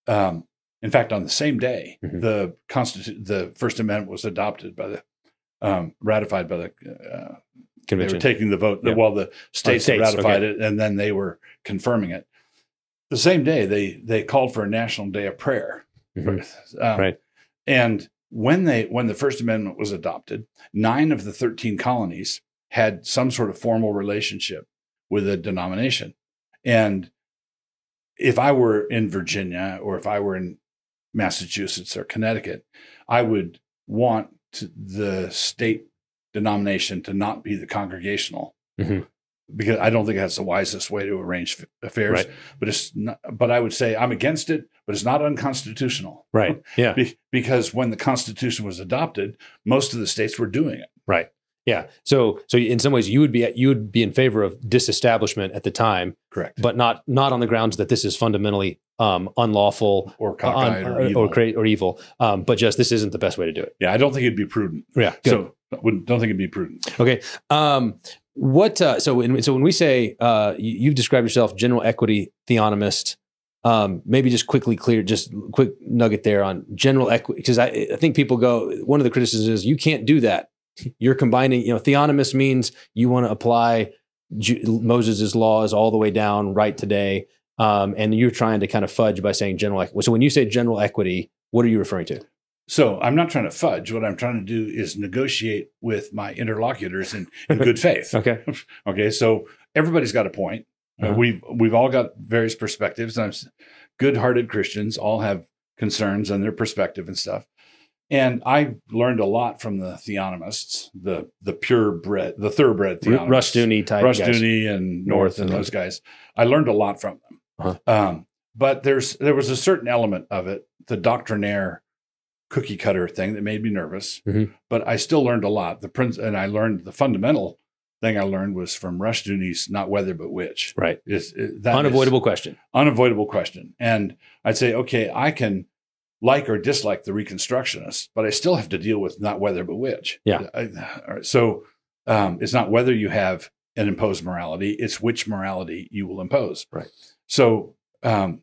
Speaker 3: um, in fact, on the same day,
Speaker 2: Mhm.
Speaker 3: the Constitu- the First Amendment was adopted by the um, ratified by the uh, they were taking the vote.
Speaker 2: Yeah.
Speaker 3: Well, the states,
Speaker 2: states,
Speaker 3: ratified
Speaker 2: okay.
Speaker 3: it, and then they were confirming it. The same day, they they called for a national day of prayer.
Speaker 2: Mhm.
Speaker 3: Um,
Speaker 2: Right.
Speaker 3: And when they when the First Amendment was adopted, nine of the thirteen colonies had some sort of formal relationship with a denomination. And if I were in Virginia or if I were in Massachusetts or Connecticut, I would want to, the state denomination to not be the congregational
Speaker 2: Mhm.
Speaker 3: because I don't think that's the wisest way to arrange affairs.
Speaker 2: Right.
Speaker 3: But it's not, but I would say I'm against it, but it's not unconstitutional
Speaker 2: Right. Yeah.
Speaker 3: Be- because when the Constitution was adopted, most of the states were doing it.
Speaker 2: Right. Yeah. So so in some ways you would be you would be in favor of disestablishment at the time,
Speaker 3: Correct.
Speaker 2: but not not on the grounds that this is fundamentally um, unlawful
Speaker 3: Or
Speaker 2: un-
Speaker 3: or,
Speaker 2: or,
Speaker 3: evil.
Speaker 2: or, or evil. Um, but just this isn't the best way to do it.
Speaker 3: yeah, I don't think it'd be prudent.
Speaker 2: Yeah. Good.
Speaker 3: So wouldn't- don't think it'd be prudent.
Speaker 2: Okay. Um, what? Uh, so so when we say uh, you, you've described yourself general equity theonomist, um, maybe just quickly clear, just quick nugget there on general equity because I, I think people go. One of the criticisms is you can't do that. You're combining. You know, theonomist means you want to apply Ju- Moses' laws all the way down right today, um, and you're trying to kind of fudge by saying general equity. So when you say general equity, what are you referring to?
Speaker 3: So I'm not trying to fudge. What I'm trying to do is negotiate with my interlocutors in, in good faith.
Speaker 2: Okay.
Speaker 3: Okay, so everybody's got a point. Uh,
Speaker 2: Uh-huh.
Speaker 3: we've we've all got various perspectives. And I'm good-hearted Christians all have concerns and their perspective and stuff. And I learned a lot from the theonomists, the the pure purebred, the thoroughbred theonomists.
Speaker 2: Rushdoony type
Speaker 3: Rush
Speaker 2: guys.
Speaker 3: Dooney and
Speaker 2: North
Speaker 3: and those guys. I learned a lot from them.
Speaker 2: Uh-huh.
Speaker 3: Um, but there's there was a certain element of it, the doctrinaire cookie cutter thing that made me nervous.
Speaker 2: Mhm.
Speaker 3: But I still learned a lot. The prince and I learned the fundamental thing I learned was from Rushdoony's "Not Whether But Which."
Speaker 2: Right.
Speaker 3: Is, is- that is
Speaker 2: Unavoidable question.
Speaker 3: unavoidable question. And I'd say, okay, I can like or dislike the Reconstructionists, but I still have to deal with not whether but which.
Speaker 2: Yeah.
Speaker 3: I- all right, so um, it's not whether you have an imposed morality; it's which morality you will impose.
Speaker 2: Right.
Speaker 3: So um,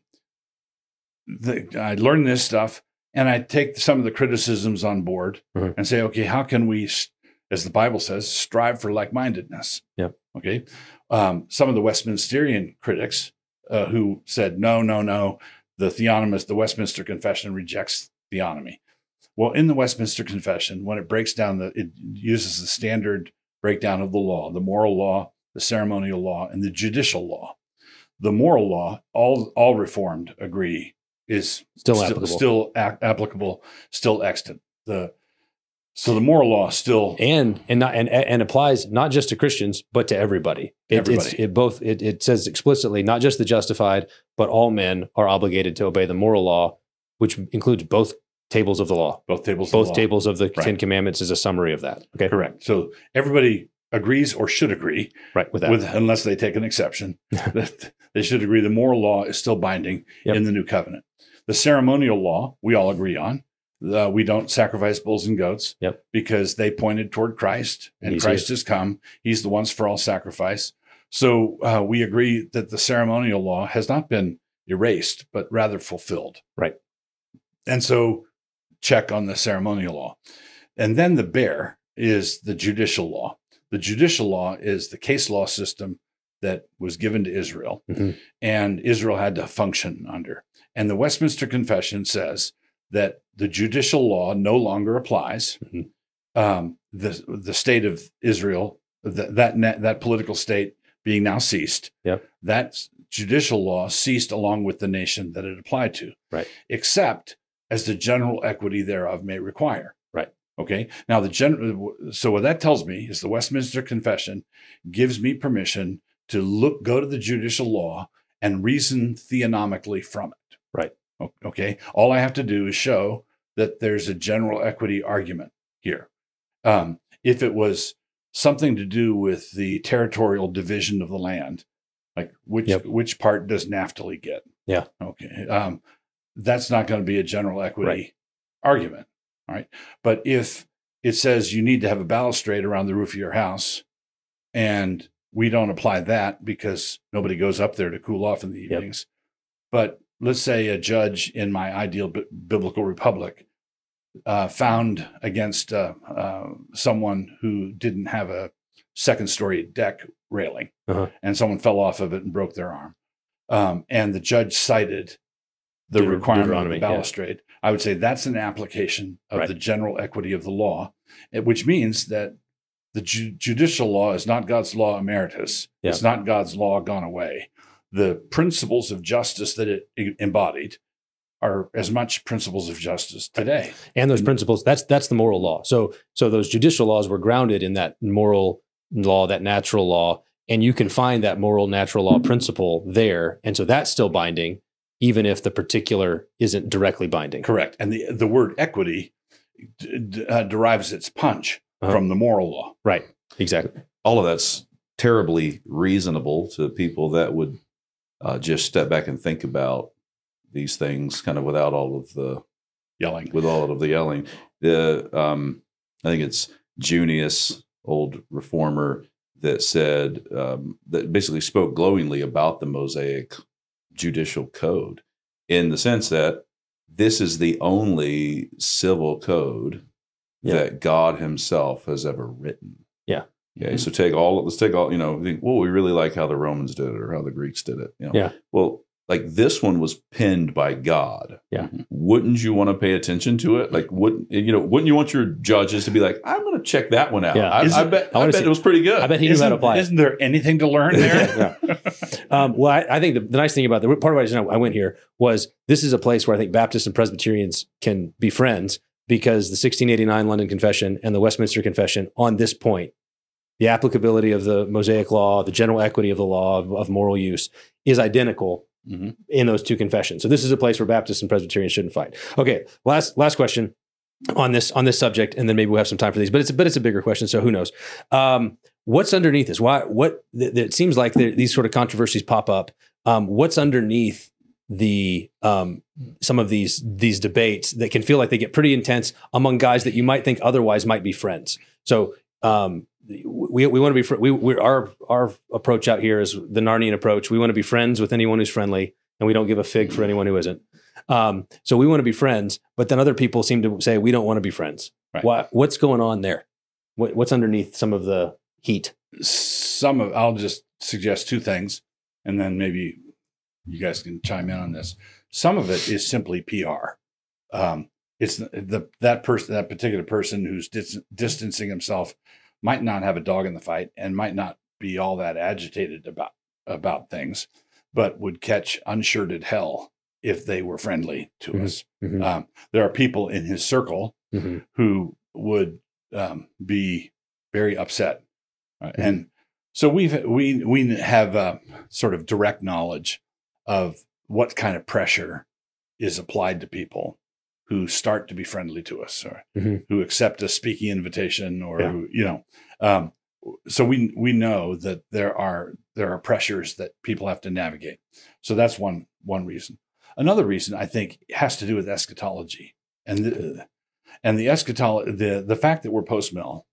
Speaker 3: the, I learned this stuff, and I take some of the criticisms on board
Speaker 2: Mhm.
Speaker 3: and say, okay, how can we as the Bible says, strive for like mindedness.
Speaker 2: Yep.
Speaker 3: Okay. Um, some of the Westminsterian critics uh, who said, no, no, no, the theonomist, the Westminster Confession rejects theonomy. Well, in the Westminster Confession, when it breaks down the, it uses the standard breakdown of the law, the moral law, the ceremonial law, and the judicial law. The moral law, all all Reformed agree, is
Speaker 2: Still
Speaker 3: sti-
Speaker 2: applicable.
Speaker 3: still ac- applicable, still extant. The so the moral law still
Speaker 2: and and not and and applies not just to Christians but to everybody. It, It's,
Speaker 3: Everybody.
Speaker 2: it both it, it says explicitly not just the justified, but all men are obligated to obey the moral law, which includes both tables of the law.
Speaker 3: both tables. of
Speaker 2: Both
Speaker 3: the law.
Speaker 2: tables of the
Speaker 3: Right.
Speaker 2: Ten Commandments is a summary of that. Okay,
Speaker 3: Correct. So everybody agrees or should agree,
Speaker 2: right with that.
Speaker 3: with, unless they take an exception, that they should agree the moral law is still binding
Speaker 2: Yep.
Speaker 3: in the new covenant. The ceremonial law we all agree on. Uh, we don't sacrifice bulls and goats
Speaker 2: Yep.
Speaker 3: because they pointed toward Christ and
Speaker 2: He's
Speaker 3: Christ has come. He's the once for all sacrifice. So uh, we agree that the ceremonial law has not been erased, but rather fulfilled.
Speaker 2: Right.
Speaker 3: And so check on the ceremonial law. And then the bear is the judicial law. The judicial law is the case law system that was given to Israel
Speaker 2: Mhm.
Speaker 3: and Israel had to function under. And the Westminster Confession says that the judicial law no longer applies.
Speaker 2: Mhm.
Speaker 3: Um, the, the state of Israel, that, that, na- that political state being now ceased,
Speaker 2: Yep.
Speaker 3: that judicial law ceased along with the nation that it applied to,
Speaker 2: Right.
Speaker 3: except as the general equity thereof may require.
Speaker 2: Right.
Speaker 3: Okay. Now the general. So what that tells me is the Westminster Confession gives me permission to look, go to the judicial law and reason theonomically from it.
Speaker 2: Right.
Speaker 3: Okay. All I have to do is show that there's a general equity argument here. Um, if it was something to do with the territorial division of the land, like which
Speaker 2: Yep.
Speaker 3: which part does Naphtali get?
Speaker 2: Yeah.
Speaker 3: Okay. Um, that's not going to be a general equity
Speaker 2: Right.
Speaker 3: argument. All right. But if it says you need to have a balustrade around the roof of your house, and we don't apply that because nobody goes up there to cool off in the
Speaker 2: Yep.
Speaker 3: evenings. But let's say a judge in my ideal bi- biblical republic uh, found against uh, uh, someone who didn't have a second story deck railing,
Speaker 2: Uh-huh.
Speaker 3: and someone fell off of it and broke their arm. Um, and the judge cited the
Speaker 2: Deut-
Speaker 3: requirement of the
Speaker 2: yeah.
Speaker 3: balustrade. I would say that's an application of
Speaker 2: Right.
Speaker 3: the general equity of the law, eh, which means that the ju- judicial law is not God's law emeritus.
Speaker 2: Yeah.
Speaker 3: It's not God's law gone away. The principles of justice that it embodied are as much principles of justice today.
Speaker 2: and those principles that's that's the moral law so so those judicial laws were grounded in that moral law that natural law and you can find that moral natural law principle there and so that's still binding even if the particular isn't directly binding
Speaker 3: Correct. And the, the word equity d- d- uh, derives its punch
Speaker 2: Uh-huh.
Speaker 3: from the moral law.
Speaker 2: right exactly
Speaker 4: all of that's terribly reasonable to people that would uh, just step back and think about these things kind of without all of the
Speaker 3: Yelling.
Speaker 4: with all of the yelling. The um, I think it's Junius, old reformer, that said um, that basically spoke glowingly about the Mosaic judicial code in the sense that this is the only civil code
Speaker 2: Yeah.
Speaker 4: that God Himself has ever written.
Speaker 2: Yeah.
Speaker 4: Okay, so take all. Let's take all. You know, think, well, we really like how the Romans did it or how the Greeks did it. You know?
Speaker 2: Yeah.
Speaker 4: Well, like this one was penned by God.
Speaker 2: Yeah.
Speaker 4: Wouldn't you want to pay attention to it? Like, wouldn't you know? Wouldn't you want your judges to be like, I'm going to check that one out?
Speaker 2: Yeah.
Speaker 4: I, I bet.
Speaker 2: I
Speaker 4: I, bet
Speaker 2: see-
Speaker 4: it was pretty good.
Speaker 2: i bet he knew how to
Speaker 3: Isn't,
Speaker 2: apply it
Speaker 3: isn't there anything to learn there?
Speaker 2: Um, well, I, I think the, the nice thing about the part of the reason I went here was this is a place where I think Baptists and Presbyterians can be friends because the 1689 London Confession and the Westminster Confession on this point, the applicability of the Mosaic Law, the general equity of the law of, of moral use is identical
Speaker 3: Mhm.
Speaker 2: in those two confessions. So this is a place where Baptists and Presbyterians shouldn't fight. Okay, last last question on this on this subject, and then maybe we'll have some time for these. But it's a, but it's a bigger question, so who knows? Um, what's underneath this? Why? What? Th- th- it seems like these sort of controversies pop up. Um, what's underneath the um, some of these these debates that can feel like they get pretty intense among guys that you might think otherwise might be friends? So. Um, we, we want to be fr- we we our our approach out here is the Narnian approach. We want to be friends with anyone who's friendly, and we don't give a fig for anyone who isn't. Um, so we want to be friends, but then other people seem to say we don't want to be friends.
Speaker 3: Right.
Speaker 2: Why, what's going on there? What, what's underneath some of the heat?
Speaker 3: some of I'll just suggest two things, and then maybe you guys can chime in on this. Some of it is simply PR. Um, it's the, the that person, that particular person who's dis- distancing himself, might not have a dog in the fight and might not be all that agitated about about things, but would catch unshirted hell if they were friendly to
Speaker 2: Mhm.
Speaker 3: us.
Speaker 2: Mhm.
Speaker 3: Um, there are people in his circle
Speaker 2: Mhm.
Speaker 3: who would um, be very upset, Uh,
Speaker 2: Mm-hmm.
Speaker 3: and so we've we we have uh, sort of direct knowledge of what kind of pressure is applied to people who start to be friendly to us or
Speaker 2: Mhm.
Speaker 3: who accept a speaking invitation or
Speaker 2: Yeah.
Speaker 3: who, you know um, so we we know that there are there are pressures that people have to navigate so that's one one reason another reason i think has to do with eschatology and the, and the eschatology the the fact that we're post mill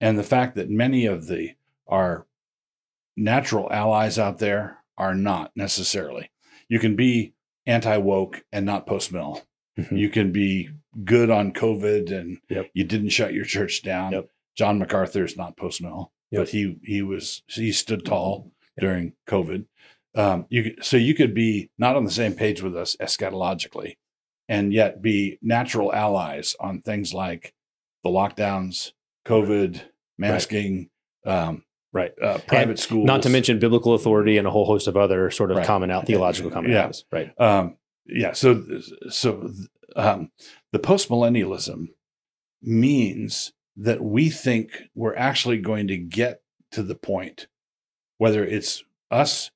Speaker 3: and the fact that many of the our natural allies out there are not necessarily you can be anti woke and not post mill
Speaker 2: Mhm.
Speaker 3: you can be good on covid and
Speaker 2: Yep.
Speaker 3: you didn't shut your church down
Speaker 2: Yep.
Speaker 3: john macarthur is not post mill
Speaker 2: Yep.
Speaker 3: but he he was he stood tall during covid um, you so you could be not on the same page with us eschatologically and yet be natural allies on things like the lockdowns covid masking um,
Speaker 2: Right.
Speaker 3: uh, private schools
Speaker 2: Not to mention biblical authority and a whole host of other sort of
Speaker 3: Right.
Speaker 2: common out theological
Speaker 3: Yeah.
Speaker 2: Right.
Speaker 3: um, yeah so so um, the postmillennialism means that we think we're actually going to get to the point whether it's us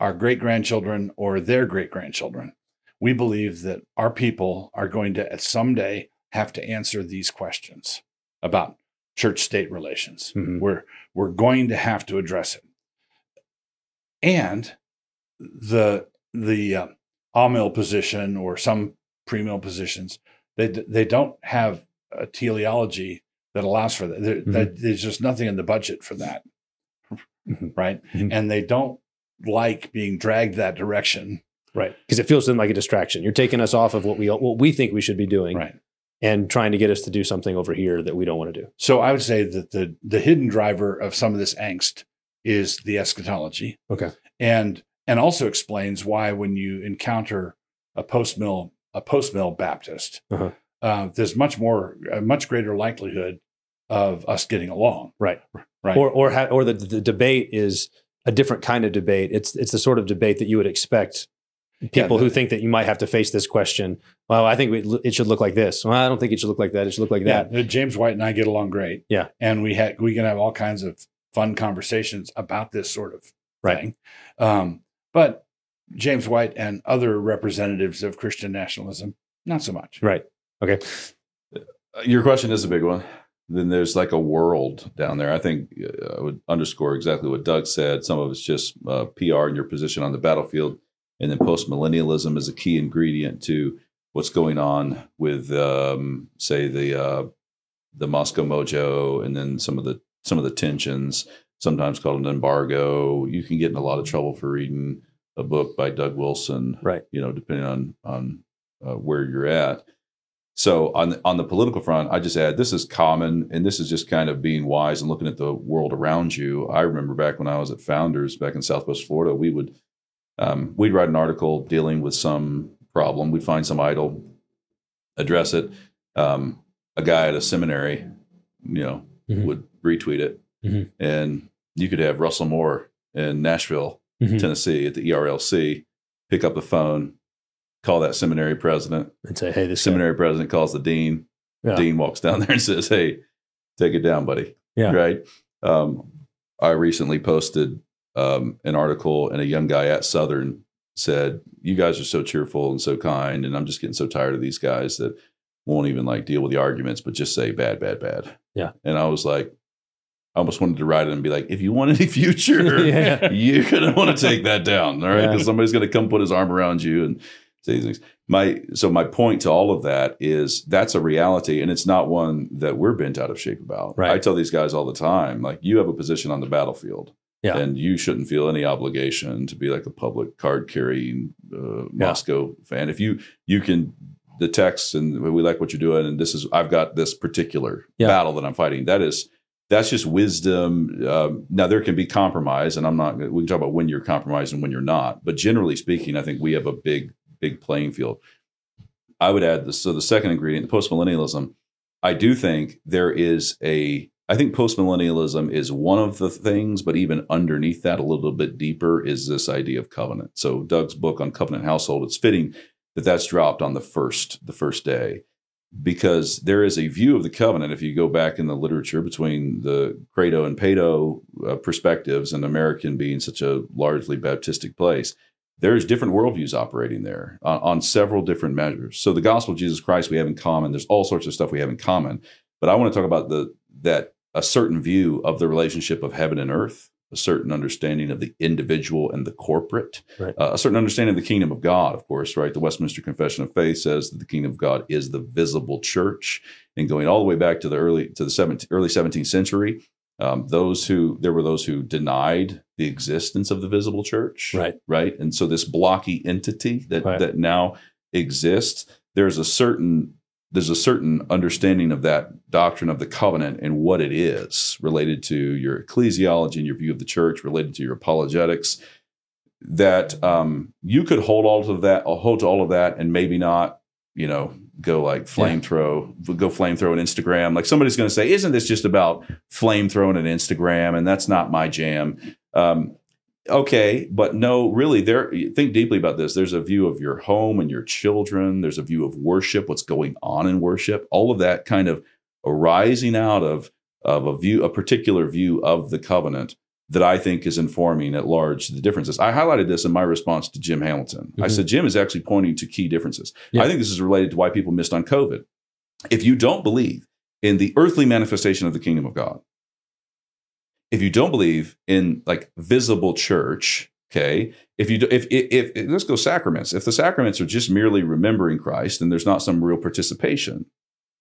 Speaker 3: our great grandchildren or their great grandchildren we believe that our people are going to at someday have to answer these questions about church state relations
Speaker 2: Mhm.
Speaker 3: we're we're going to have to address it and the the uh, all-mill position or some pre-mill positions, they, they don't have a teleology that allows for that. There,
Speaker 2: Mhm.
Speaker 3: that- there's just nothing in the budget for that
Speaker 2: Mhm.
Speaker 3: right
Speaker 2: Mhm.
Speaker 3: and they don't like being dragged that direction
Speaker 2: Right. Because it feels to them like a distraction. You're taking us off of what we what we think we should be doing
Speaker 3: right
Speaker 2: and trying to get us to do something over here that we don't want to do.
Speaker 3: so i would say that the the hidden driver of some of this angst is the eschatology
Speaker 2: Okay.
Speaker 3: and and also explains why when you encounter a post mill a post mill Baptist,
Speaker 2: Uh-huh.
Speaker 3: uh, there's much more a much greater likelihood of us getting along.
Speaker 2: Right.
Speaker 3: Right.
Speaker 2: Or or ha- or the, the debate is a different kind of debate. It's it's the sort of debate that you would expect people
Speaker 3: the-
Speaker 2: who think that you might have to face this question. Well, I think it, it should look like this. Well, I don't think it should look like that. It should look like that.
Speaker 3: James White and I get along great.
Speaker 2: Yeah.
Speaker 3: and we had we can have all kinds of fun conversations about this sort of
Speaker 2: Right.
Speaker 3: thing. Um, but James White and other representatives of Christian nationalism, not so much.
Speaker 2: Right. Okay.
Speaker 4: Uh, Your question is a big one. Then there's like a world down there. I think uh, I would underscore exactly what Doug said. Some of it's just uh, PR and your position on the battlefield, and then post millennialism is a key ingredient to what's going on with, um, say, the uh, the Moscow Mojo, and then some of the some of the tensions. Sometimes called an embargo. You can get in a lot of trouble for reading a book by Doug Wilson,
Speaker 2: Right.
Speaker 4: You know, depending on on uh, where you're at. So on the, on the political front, I just add this is common, and this is just kind of being wise and looking at the world around you. I remember back when I was at Founders back in Southwest Florida, we would um, we'd write an article dealing with some problem. We'd find some idol, address it. Um, a guy at a seminary, you know,
Speaker 2: Mhm.
Speaker 4: would retweet it,
Speaker 2: Mhm.
Speaker 4: and you could have Russell Moore in Nashville,
Speaker 2: Mhm.
Speaker 4: Tennessee, at the ERLC, pick up the phone, call that seminary president
Speaker 2: And say, hey, this
Speaker 4: seminary president calls the dean.
Speaker 2: Yeah.
Speaker 4: Dean walks down there and says, "Hey, take it down, buddy."
Speaker 2: Yeah.
Speaker 4: Right. Um, I recently posted um, an article, and a young guy at Southern said, "You guys are so cheerful and so kind, and I'm just getting so tired of these guys that won't even like deal with the arguments, but just say bad, bad, bad."
Speaker 2: Yeah.
Speaker 4: And I was like, I almost wanted to write it and be like, "If you want any future,
Speaker 2: Yeah.
Speaker 4: you're gonna want to take that down, all right?
Speaker 2: Yeah.
Speaker 4: Because somebody's gonna come put his arm around you and say these things." My so my point to all of that is that's a reality, and it's not one that we're bent out of shape about.
Speaker 2: Right.
Speaker 4: I tell these guys all the time, like you have a position on the battlefield,
Speaker 2: Yeah.
Speaker 4: and you shouldn't feel any obligation to be like a public card carrying uh, Moscow fan. If you you can the text and we like what you're doing, and this is I've got this particular
Speaker 2: Yeah.
Speaker 4: battle that I'm fighting. That is that's just wisdom. Um, now there can be compromise, and I'm not. We can talk about when you're compromised and when you're not. But generally speaking, I think we have a big, big playing field. I would add this. So the second ingredient, the postmillennialism. I do think there is a. I think postmillennialism is one of the things, but even underneath that, a little bit deeper, is this idea of covenant. So Doug's book on covenant household. It's fitting that that's dropped on the first the first day because there is a view of the covenant if you go back in the literature between the credo and pedo uh, perspectives and american being such a largely baptistic place there's different worldviews operating there on, on several different measures so the gospel of jesus christ we have in common there's all sorts of stuff we have in common but i want to talk about the that a certain view of the relationship of heaven and earth a certain understanding of the individual and the corporate,
Speaker 2: Right.
Speaker 4: uh, a certain understanding of the kingdom of God, of course, right? The Westminster Confession of Faith says that the kingdom of God is the visible church. And going all the way back to the early to the 17, early 17th century, um, those who there were those who denied the existence of the visible church,
Speaker 2: Right.
Speaker 4: right? And so this blocky entity that
Speaker 2: Right.
Speaker 4: that now exists, there's a certain there's a certain understanding of that doctrine of the covenant and what it is related to your ecclesiology and your view of the church, related to your apologetics. That um, you could hold all of that, hold to all of that, and maybe not, you know, go like flame throw, go flame throw an Instagram. Like somebody's going to say, "Isn't this just about flame throwing an Instagram?" And that's not my jam. Um, okay, but no, really, there. Think deeply about this. There's a view of your home and your children. There's a view of worship, what's going on in worship. All of that kind of arising out of of a view, a particular view of the covenant that I think is informing at large the differences. I highlighted this in my response to Jim Hamilton. I
Speaker 2: Mhm.
Speaker 4: said Jim is actually pointing to key differences.
Speaker 2: Yeah.
Speaker 4: I think this is related to why people missed on COVID. If you don't believe in the earthly manifestation of the kingdom of God, if you don't believe in like visible church, okay, if you do, if, if if let's go sacraments, if the sacraments are just merely remembering Christ and there's not some real participation,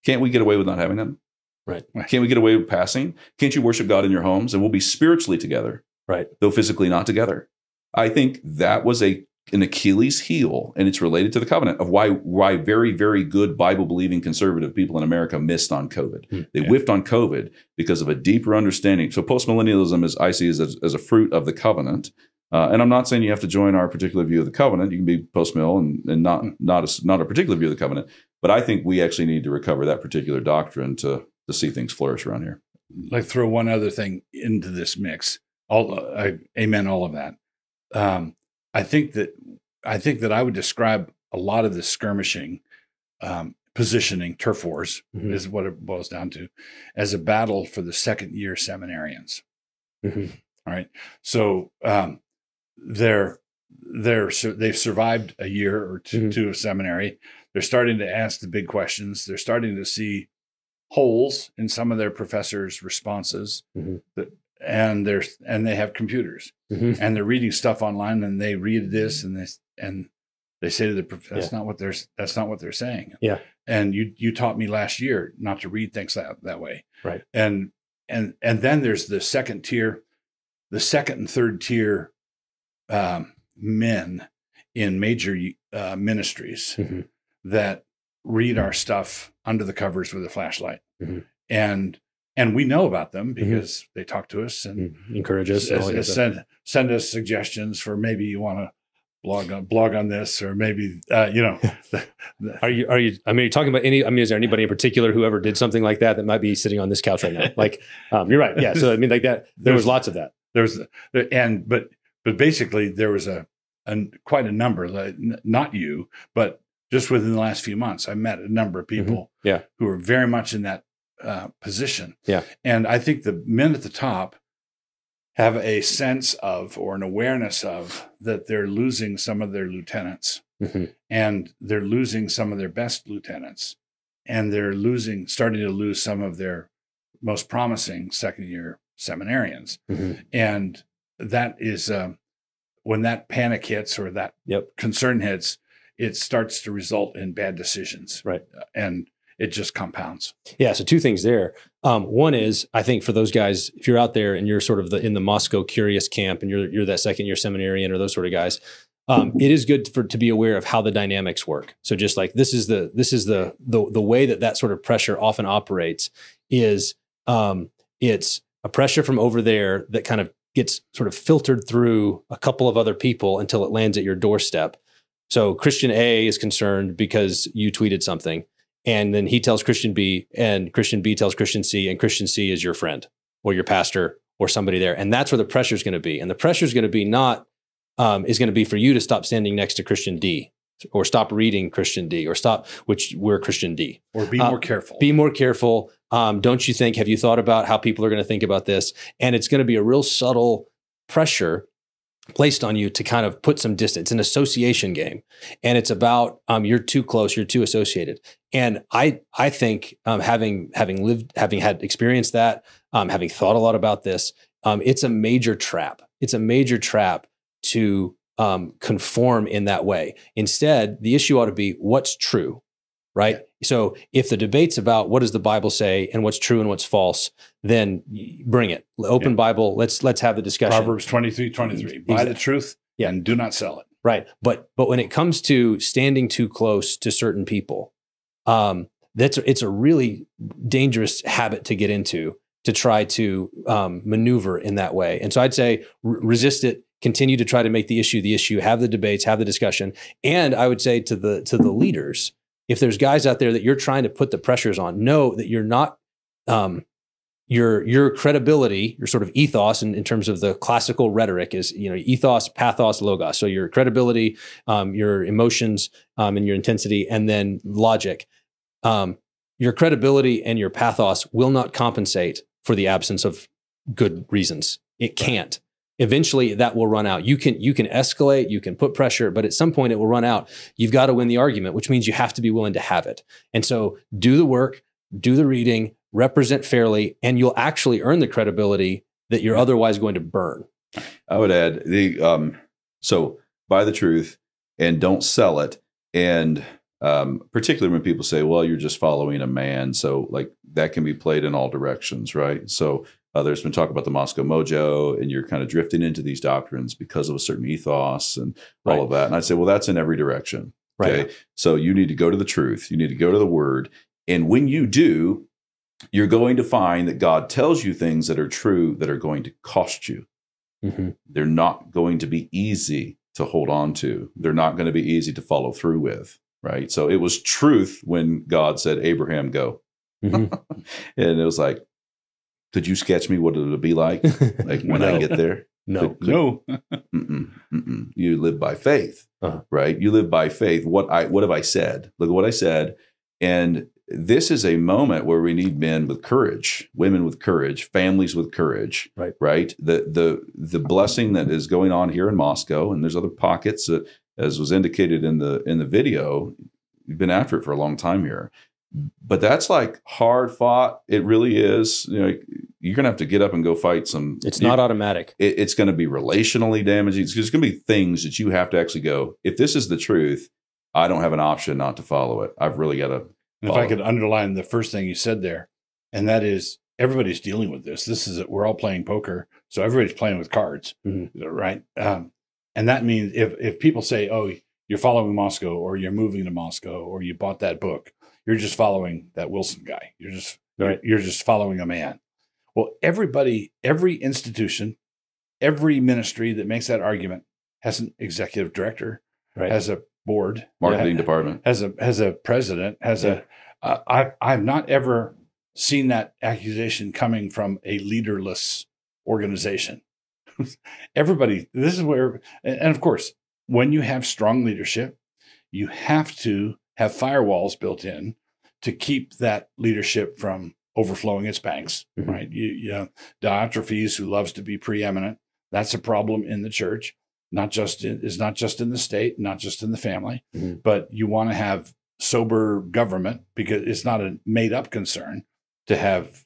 Speaker 4: can't we get away with not having them?
Speaker 2: Right.
Speaker 4: Can't we get away with passing? Can't you worship God in your homes and we'll be spiritually together,
Speaker 2: Right.
Speaker 4: though physically not together? I think that was a an Achilles heel, and it's related to the covenant of why why very very good Bible believing conservative people in America missed on COVID.
Speaker 2: Hmm.
Speaker 4: They whiffed on COVID because of a deeper understanding. So postmillennialism is I see as a, as a fruit of the covenant. Uh, and I'm not saying you have to join our particular view of the covenant. You can be postmill and, and not not a, not a particular view of the covenant. But I think we actually need to recover that particular doctrine to to see things flourish around here.
Speaker 3: like throw one other thing into this mix. All I amen all of that. Um, I think that I think that I would describe a lot of the skirmishing, um, positioning, turf wars
Speaker 2: Mhm.
Speaker 3: is what it boils down to, as a battle for the second year seminarians.
Speaker 2: Mhm.
Speaker 3: All right, so um, they're they're so they've survived a year or 2
Speaker 2: Mhm.
Speaker 3: two of seminary. They're starting to ask the big questions. They're starting to see holes in some of their professors' responses,
Speaker 2: Mhm.
Speaker 3: that, and they're and they have computers
Speaker 2: Mhm.
Speaker 3: and they're reading stuff online and they read this and this and they say to the prof, that's not what they're that's not what they're saying.
Speaker 2: Yeah.
Speaker 3: And you you taught me last year not to read things that that way.
Speaker 2: Right.
Speaker 3: And and and then there's the second tier, the second and third tier um, men in major uh, ministries
Speaker 2: Mhm.
Speaker 3: that read our stuff under the covers with a flashlight,
Speaker 2: Mhm.
Speaker 3: and and we know about them because they talk to us and
Speaker 2: Mhm. Encourage us.
Speaker 3: s- s- send send us suggestions for maybe you want to blog on blog on this or maybe uh, you know the- the-
Speaker 2: Are you? Are you? I mean, are you talking about any? I mean, is there anybody in particular who ever did something like that that might be sitting on this couch right now? Like, um, you're right. Yeah. So I mean, like that. There was lots of that.
Speaker 3: there was and but but basically there was a, a quite a number like, n- not you but just within the last few months i met a number of people
Speaker 2: Mm-hmm. Yeah.
Speaker 3: who are very much in that uh, position
Speaker 2: Yeah.
Speaker 3: and i think the men at the top have a sense of or an awareness of that they're losing some of their lieutenants
Speaker 2: Mhm.
Speaker 3: and they're losing some of their best lieutenants and they're losing starting to lose some of their most promising second year seminarians
Speaker 2: Mhm.
Speaker 3: and that is um, when that panic hits or that
Speaker 2: Yep.
Speaker 3: concern hits it starts to result in bad decisions
Speaker 2: Right.
Speaker 3: and it just compounds
Speaker 2: Yeah. So two things there. Um, one is I think for those guys, if you're out there and you're sort of the in the Moscow curious camp and you're you're that second year seminarian or those sort of guys, um, it is good for to be aware of how the dynamics work. So just like this is the this is the the the way that that sort of pressure often operates is um, it's a pressure from over there that kind of gets sort of filtered through a couple of other people until it lands at your doorstep. So Christian A is concerned because you tweeted something, and then he tells Christian B, and Christian B tells Christian C, and Christian C is your friend or your pastor or somebody there, and that's where the pressure is going to be. And the pressure is going to be not um, is going to be for you to stop standing next to Christian D or stop reading Christian D or stop which we're Christian D.
Speaker 3: Or be
Speaker 2: Uh,
Speaker 3: more careful.
Speaker 2: Be more careful. Um, don't you think? Have you thought about how people are going to think about this? And it's going to be a real subtle pressure placed on you to kind of put some distance. It's an association game, and it's about um, you're too close, you're too associated. And I I think um, having having lived, having had experienced that, um, having thought a lot about this, um, it's a major trap. It's a major trap to um, conform in that way. Instead, the issue ought to be what's true, right? So if the debate's about what does the Bible say and what's true and what's false, then bring it. Open
Speaker 3: Yeah.
Speaker 2: Bible. Let's let's have the discussion.
Speaker 3: Proverbs 23, 23. Buy the truth
Speaker 2: Yeah.
Speaker 3: and do not sell it.
Speaker 2: Right. But but when it comes to standing too close to certain people, um, that's it's a really dangerous habit to get into to try to um, maneuver in that way. And so I'd say re- resist it. Continue to try to make the issue the issue. Have the debates. Have the discussion. And I would say to the to the leaders, if there's guys out there that you're trying to put the pressures on, know that you're not. Um, your your credibility, your sort of ethos in, in terms of the classical rhetoric is you know ethos, pathos, logos. So your credibility, um, your emotions, um, and your intensity, and then logic. Um, your credibility and your pathos will not compensate for the absence of good reasons. It can't. Eventually, that will run out. You can you can escalate, you can put pressure, but at some point, it will run out. You've got to win the argument, which means you have to be willing to have it. And so, do the work, do the reading, represent fairly, and you'll actually earn the credibility that you're otherwise going to burn.
Speaker 4: I would add the um, so buy the truth and don't sell it. And um, particularly when people say, "Well, you're just following a man," so like that can be played in all directions, right? So uh, there's been talk about the Moscow Mojo, and you're kind of drifting into these doctrines because of a certain ethos and all of that. And I'd say, well, that's in every direction.
Speaker 2: Right.
Speaker 4: So you need to go to the truth. You need to go to the word. And when you do, you're going to find that God tells you things that are true that are going to cost you.
Speaker 2: Mhm.
Speaker 4: They're not going to be easy to hold on to. They're not going to be easy to follow through with. Right. So it was truth when God said, Abraham, go.
Speaker 2: Mhm.
Speaker 4: And it was like, could you sketch me what it'll be like? Like when I get there?
Speaker 2: no.
Speaker 4: Could- could-
Speaker 3: No.
Speaker 4: Mm-mm, mm-mm. You live by faith,
Speaker 2: Uh-huh.
Speaker 4: right? You live by faith. What I what have I said? Look at what I said. And this is a moment where we need men with courage, women with courage, families with courage,
Speaker 2: Right.
Speaker 4: Right. The the the blessing that is going on here in Moscow, and there's other pockets that, as was indicated in the in the video, you've been after it for a long time here. But that's like hard fought. It really is. You know, you're gonna have to get up and go fight some.
Speaker 2: It's
Speaker 4: you-
Speaker 2: not automatic.
Speaker 4: it, it's going to be relationally damaging. It's, there's going to be things that you have to actually go. If this is the truth, I don't have an option not to follow it. I've really got to.
Speaker 3: And if I could underline the first thing you said there, and that is everybody's dealing with this. This is we're all playing poker, so everybody's playing with cards,
Speaker 2: Mhm.
Speaker 3: right? Um, and that means if if people say, "Oh, you're following Moscow," or "You're moving to Moscow," or "You bought that book," you're just following that Wilson guy. You're just
Speaker 2: Right.
Speaker 3: you're just following a man. Well, everybody, every institution, every ministry that makes that argument has an executive director,
Speaker 2: Right.
Speaker 3: has a board,
Speaker 4: Marketing
Speaker 3: ha-
Speaker 4: department.
Speaker 3: has a has a president has a uh, I I've not ever seen that accusation coming from a leaderless organization. Everybody, this is where, and and of course, when you have strong leadership, you have to have firewalls built in to keep that leadership from overflowing its banks.
Speaker 2: Mhm.
Speaker 3: Right? You, you know, Diotrephes, who loves to be preeminent, that's a problem in the church. Not just in, is not just in the state, not just in the family,
Speaker 2: Mhm.
Speaker 3: but you want to have sober government because it's not a made up concern to have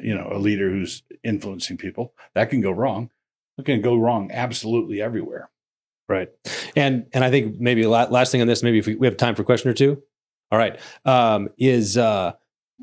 Speaker 3: you know a leader who's influencing people that can go wrong it can go wrong absolutely everywhere
Speaker 2: Right. And and I think maybe la- last thing on this, maybe if we, we have time for a question or two. All right. Um, is uh,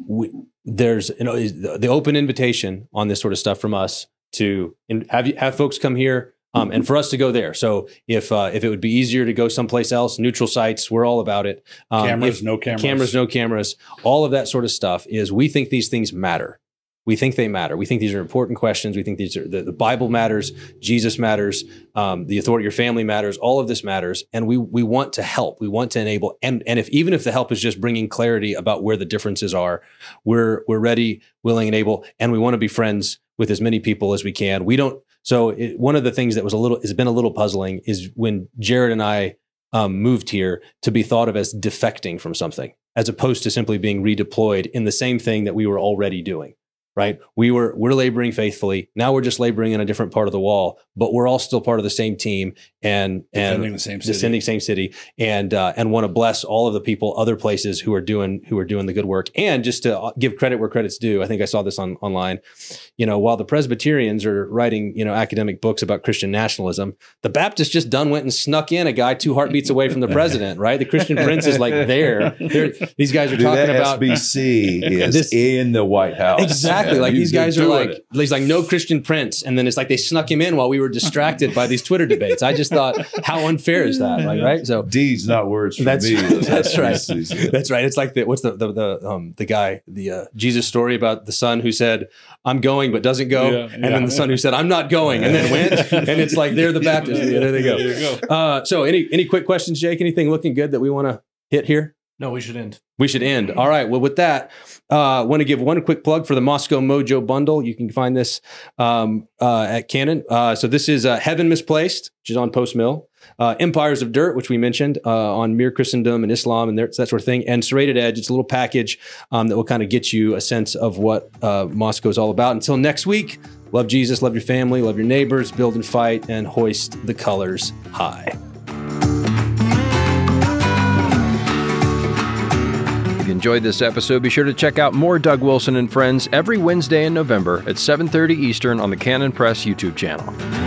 Speaker 2: we, there's you know is the, open invitation on this sort of stuff from us to have you have folks come here um, and for us to go there. So if uh, if it would be easier to go someplace else, neutral sites, we're all about it. Um,
Speaker 3: cameras no cameras
Speaker 2: cameras, no cameras, all of that sort of stuff is we think these things matter. We think they matter. We think these are important questions. We think these are the, the Bible matters, Jesus matters, um, the authority of your family matters. All of this matters, and we we want to help. We want to enable, and and if even if the help is just bringing clarity about where the differences are, we're we're ready, willing, and able, and we want to be friends with as many people as we can. We don't. So it, one of the things that was a little has been a little puzzling is when Jared and I um, moved here to be thought of as defecting from something, as opposed to simply being redeployed in the same thing that we were already doing right? We were we're laboring faithfully. Now we're just laboring in a different part of the wall, but we're all still part of the same team and
Speaker 3: Defending
Speaker 2: and
Speaker 3: the same city.
Speaker 2: descending same city and uh, and want to bless all of the people other places who are doing who are doing the good work and just to uh, give credit where credit's due i think i saw this on online you know while the presbyterians are writing you know academic books about christian nationalism the baptists just done went and snuck in a guy two heartbeats away from the president right the christian prince is like there They're, these guys are
Speaker 4: Dude,
Speaker 2: talking
Speaker 4: that
Speaker 2: about
Speaker 4: SBC is
Speaker 2: This-
Speaker 4: in the White House.
Speaker 2: Exactly. Like these guys are like,
Speaker 4: it.
Speaker 2: he's like no Christian Prince, and then it's like they snuck him in while we were distracted by these Twitter debates. I just thought, how unfair is that? Like, right? So
Speaker 4: Deeds, not words for
Speaker 2: That's-
Speaker 4: me.
Speaker 2: that's right. That's right. It's like the what's the the, the um the guy the uh, Jesus story about the son who said I'm going but doesn't go,
Speaker 3: Yeah,
Speaker 2: and
Speaker 3: yeah.
Speaker 2: then the son who said I'm not going and then went, and it's like they're the Baptists. Yeah, there they go.
Speaker 3: There you go.
Speaker 2: Uh, so any any quick questions, Jake? Anything looking good that we want to hit here?
Speaker 5: No, we should end.
Speaker 2: We should end. All right. Well, with that, uh, want to give one quick plug for the Moscow Mojo bundle. You can find this um, uh, at Canon. Uh, so this is uh, Heaven Misplaced, which is on Post Mill. Uh, Empires of Dirt, which we mentioned uh, on Mere Christendom and Islam and that sort of thing. And Serrated Edge, it's a little package um, that will kind of get you a sense of what Moscow is all about. Until next week, love Jesus, love your family, love your neighbors, build and fight, and hoist the colors high.
Speaker 1: You enjoyed this episode, be sure to check out more Doug Wilson and Friends every Wednesday in November at 7:30 Eastern on the Canon Press YouTube channel.